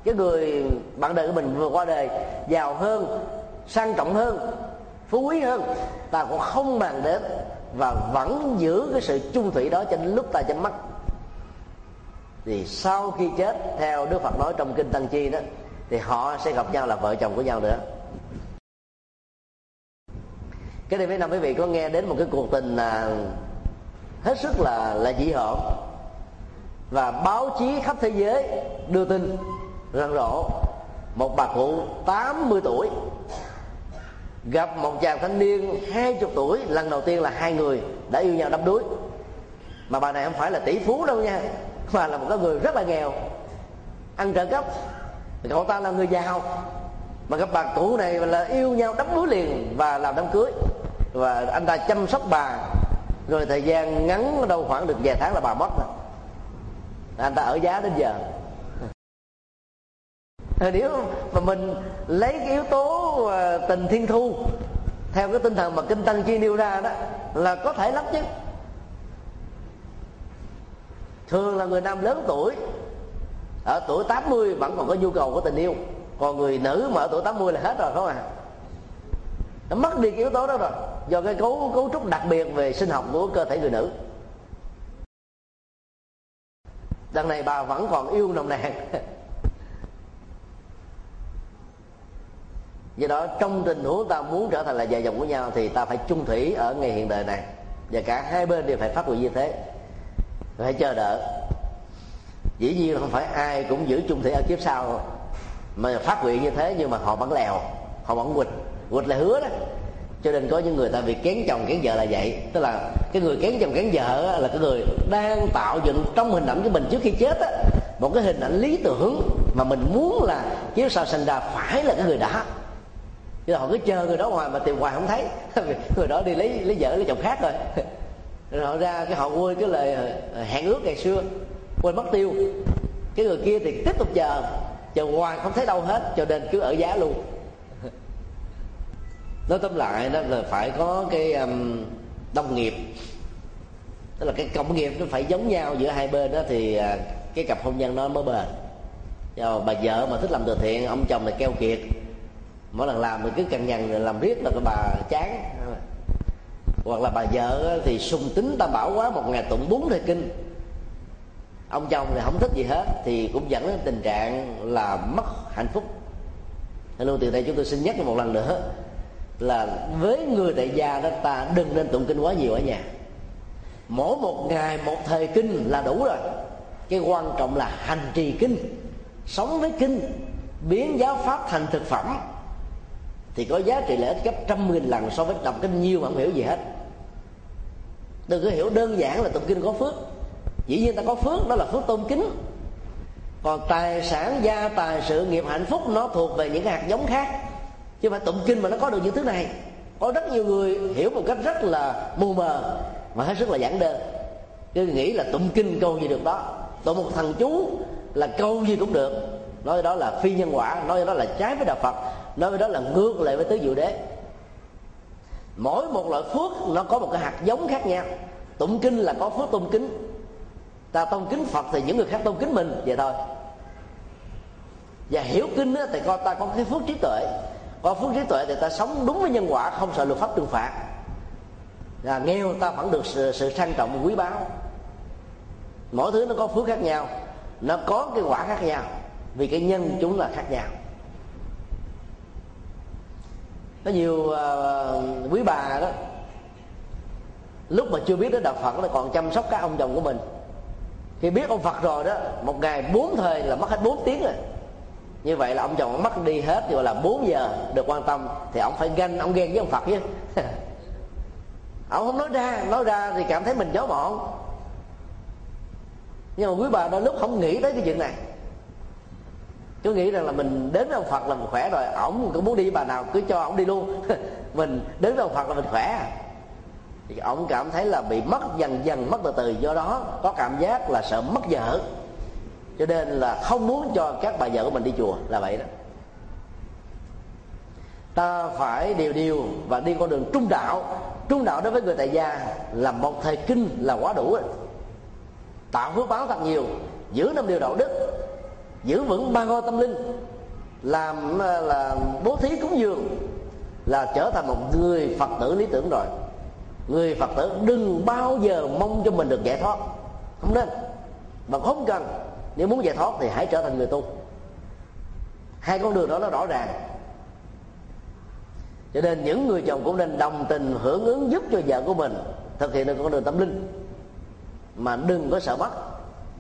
Cái người bạn đời của mình vừa qua đời giàu hơn, sang trọng hơn, phú quý hơn, ta cũng không màng đến và vẫn giữ cái sự chung thủy đó cho đến lúc ta chấm mắt. Thì sau khi chết, theo đức phật nói trong kinh tăng chi đó, thì họ sẽ gặp nhau là vợ chồng của nhau nữa. Cái này mấy năm quý vị có nghe đến một cái cuộc tình là hết sức là là dị hợm. Và báo chí khắp thế giới đưa tin răng rộ một bà cụ 80 tuổi gặp một chàng thanh niên hai chục tuổi, lần đầu tiên là hai người đã yêu nhau đắm đuối. Mà bà này không phải là tỷ phú đâu nha, mà là một cái người rất là nghèo, ăn trợ cấp. Cậu ta là người giàu mà các bà cụ này là yêu nhau đắm đuối liền và làm đám cưới. Và anh ta chăm sóc bà rồi thời gian ngắn đâu khoảng được vài tháng là bà mất rồi. Anh ta ở giá đến giờ. Nếu mà mình lấy cái yếu tố ờ, tình thiên thu, theo cái tinh thần mà kinh tăng chi nêu ra đó, là có thể lắm chứ. Thường là người nam lớn tuổi, ở tuổi 80 vẫn còn có nhu cầu của tình yêu. Còn người nữ mà ở tuổi 80 là hết rồi không à nó mất đi cái yếu tố đó rồi do cái cấu cấu trúc đặc biệt về sinh học của cơ thể người nữ. Đằng này bà vẫn còn yêu nồng nàn. Do đó, trong tình huống ta muốn trở thành là vợ chồng của nhau thì ta phải chung thủy ở ngày hiện đời này. Và cả hai bên đều phải phát huy như thế. Phải chờ đợi. Dĩ nhiên không phải ai cũng giữ chung thủy ở kiếp sau mà phát nguyện như thế, nhưng mà họ vẫn lèo, họ vẫn quỳnh. Quỵt là hứa đó cho nên có những người ta việc kén chồng kén vợ là vậy. Tức là cái người kén chồng kén vợ là cái người đang tạo dựng trong hình ảnh của mình trước khi chết á, một cái hình ảnh lý tưởng mà mình muốn là chiếu sao sanh ra phải là cái người đã. Chứ họ cứ chờ người đó hoài mà tìm hoài không thấy. Người đó đi lấy lấy vợ, lấy chồng khác rồi. Rồi họ ra cái họ quên cái lời hẹn ước ngày xưa, quên mất tiêu. Cái người kia thì tiếp tục chờ chờ hoài không thấy đâu hết, cho nên cứ ở giá luôn nói tóm lại đó là phải có cái um, đồng nghiệp. Tức là cái công nghiệp nó phải giống nhau giữa hai bên đó thì uh, cái cặp hôn nhân nó mới bền. Rồi bà vợ mà thích làm từ thiện ông chồng là keo kiệt. Mỗi lần làm thì cứ cằn nhằn làm riết là cái bà chán. Hoặc là bà vợ thì sung tính tam bảo quá một ngày tụng bốn thời kinh. Ông chồng thì không thích gì hết thì cũng dẫn đến tình trạng là mất hạnh phúc. Hello từ đây chúng tôi xin nhắc một lần nữa là với người tại gia đó, ta đừng nên tụng kinh quá nhiều ở nhà. Mỗi một ngày, một thời kinh là đủ rồi. Cái quan trọng là hành trì kinh, sống với kinh, biến giáo pháp thành thực phẩm. Thì có giá trị lợi ích gấp trăm nghìn lần so với đọc kinh nhiều mà không hiểu gì hết. Đừng có hiểu đơn giản là tụng kinh có phước. Dĩ nhiên ta có phước, đó là phước tôn kính. Còn tài sản, gia tài, sự nghiệp, hạnh phúc nó thuộc về những hạt giống khác chứ mà tụng kinh mà nó có được những thứ này, có rất nhiều người hiểu một cách rất là mù mờ mà hết sức là giản đơn. Cứ nghĩ là tụng kinh câu gì được đó, tụng một thằng chú là câu gì cũng được. Nói đó là phi nhân quả, nói đó là trái với đạo phật, nói đó là ngược lại với tứ diệu đế. Mỗi một loại phước nó có một cái hạt giống khác nhau. Tụng kinh là có phước tôn kính. Ta tôn kính phật thì những người khác tôn kính mình, vậy thôi. Và hiểu kinh thì coi ta có cái phước trí tuệ có phước trí tuệ thì ta sống đúng với nhân quả không sợ luật pháp trừng phạt. Là nghèo ta vẫn được sự, sự sang trọng quý báu. Mỗi thứ nó có phước khác nhau nó có cái quả khác nhau vì cái nhân chúng là khác nhau. Có nhiều uh, quý bà đó lúc mà chưa biết đến đạo phật là còn chăm sóc các ông chồng của mình. Khi biết ông phật rồi đó một ngày bốn thời là mất hết bốn tiếng rồi như vậy là ông chồng ông mất đi hết thì gọi là 4 giờ được quan tâm, thì ông phải ganh, ông ghen với ông phật chứ. Ông không nói ra nói ra thì cảm thấy mình chó mọn nhưng mà quý bà đôi lúc không nghĩ tới cái chuyện này. Cứ nghĩ rằng là mình đến với ông phật là mình khỏe rồi, ổng cũng muốn đi bà nào cứ cho ổng đi luôn. Mình đến với ông phật là mình khỏe. Thì ổng cảm thấy là bị mất dần dần, mất từ từ, do đó có cảm giác là sợ mất vợ cho nên là không muốn cho các bà vợ của mình đi chùa, là vậy đó. Ta phải điều điều và đi con đường trung đạo. Trung đạo đối với người tại gia là một thời kinh, là quá đủ rồi. tạo phước báo thật nhiều, giữ năm điều đạo đức, giữ vững ba ngôi tâm linh, làm ờ, là bố thí cúng dường, là trở thành một người phật tử lý tưởng rồi. Người phật tử đừng bao giờ mong cho mình được giải thoát. Không nên mà không cần nếu muốn giải thoát thì hãy trở thành người tu. Hai con đường đó nó rõ ràng. Cho nên những người chồng cũng nên đồng tình hưởng ứng giúp cho vợ của mình thực hiện được con đường tâm linh. Mà đừng có sợ mất.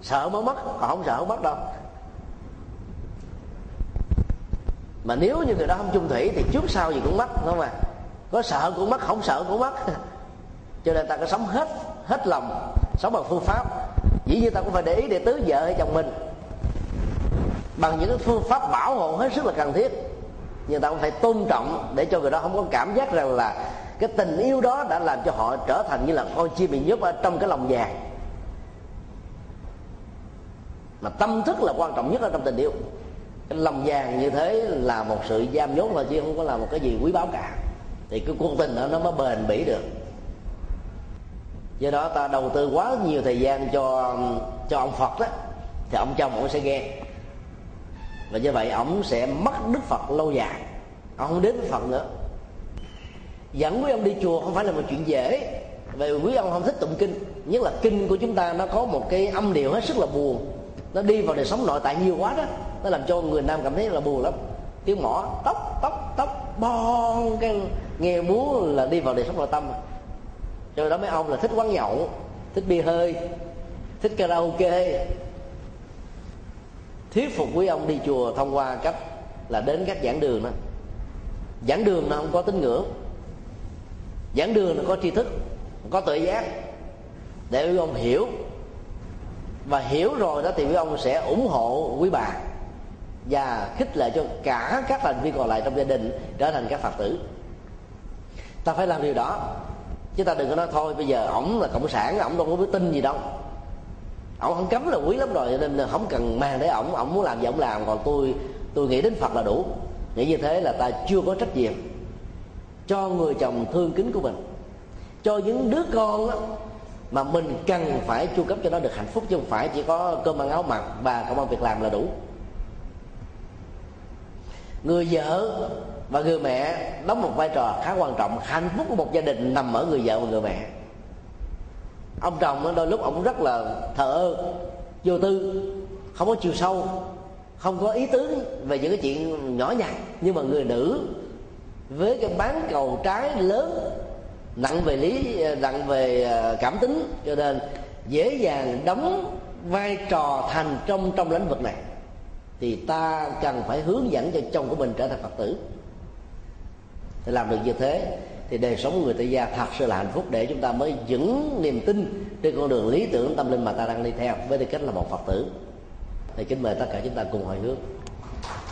Sợ mới mất, còn không sợ không mất đâu. Mà nếu như người đó không chung thủy thì trước sau gì cũng mất, đúng không ạ? Có sợ cũng mất, không sợ cũng mất. Cho nên ta có sống hết hết lòng, sống bằng phương pháp dĩ nhiên ta cũng phải để ý để tứ vợ hay chồng mình. Bằng những phương pháp bảo hộ hết sức là cần thiết. Nhưng ta cũng phải tôn trọng để cho người đó không có cảm giác rằng là cái tình yêu đó đã làm cho họ trở thành như là con chim bị nhốt ở trong cái lòng vàng. Mà tâm thức là quan trọng nhất ở trong tình yêu. Cái lòng vàng như thế là một sự giam nhốt là chứ không có là một cái gì quý báu cả. Thì cái cuộc tình đó nó mới bền bỉ được do đó ta đầu tư quá nhiều thời gian cho cho ông phật đó, thì ông chồng ông sẽ ghen và như vậy ông sẽ mất đức phật lâu dài. Ông không đến với phật nữa. Dẫn quý ông đi chùa không phải là một chuyện dễ. Vì quý ông không thích tụng kinh. Nhất là kinh của chúng ta nó có một cái âm điệu hết sức là buồn. Nó đi vào đời sống nội tại nhiều quá đó. Nó làm cho người nam cảm thấy là buồn lắm. Tiếng mỏ tóc tóc tóc, bon, cái nghe múa là đi vào đời sống nội tâm cho đó mấy ông là thích quán nhậu, thích bia hơi, thích karaoke. Thuyết phục quý ông đi chùa thông qua cách là đến các giảng đường đó. Giảng đường nó không có tín ngưỡng. Giảng đường nó có tri thức, có tự giác. Để quý ông hiểu. Và hiểu rồi đó thì quý ông sẽ ủng hộ quý bà và khích lệ cho cả các thành viên còn lại trong gia đình trở thành các phật tử. Ta phải làm điều đó chứ ta đừng có nói thôi bây giờ ổng là cộng sản ổng đâu có biết tin gì đâu. Ổng không cấm là quý lắm rồi nên là không cần mang để ổng. Ổng muốn làm gì ổng làm còn tôi tôi nghĩ đến phật là đủ. Nghĩ như thế là ta chưa có trách nhiệm cho người chồng thương kính của mình. Cho những đứa con đó, mà mình cần phải chu cấp cho nó được hạnh phúc chứ không phải chỉ có cơm ăn áo mặc và công an việc làm là đủ. Người vợ và người mẹ đóng một vai trò khá quan trọng. Hạnh phúc của một gia đình nằm ở người vợ và người mẹ. Ông chồng đôi lúc ông rất là thờ ơ, vô tư, không có chiều sâu, không có ý tứ về những cái chuyện nhỏ nhặt. Nhưng mà người nữ với cái bán cầu trái lớn, nặng về lý, nặng về ờ, cảm tính, cho nên dễ dàng đóng vai trò thành trong trong lĩnh vực này, thì ta cần phải hướng dẫn cho chồng của mình trở thành phật tử để làm được như thế, thì đời sống của người tại gia thật sự là hạnh phúc để chúng ta mới vững niềm tin trên con đường lý tưởng tâm linh mà ta đang đi theo. Với tư cách là một phật tử, thì kính mời tất cả chúng ta cùng hồi hướng.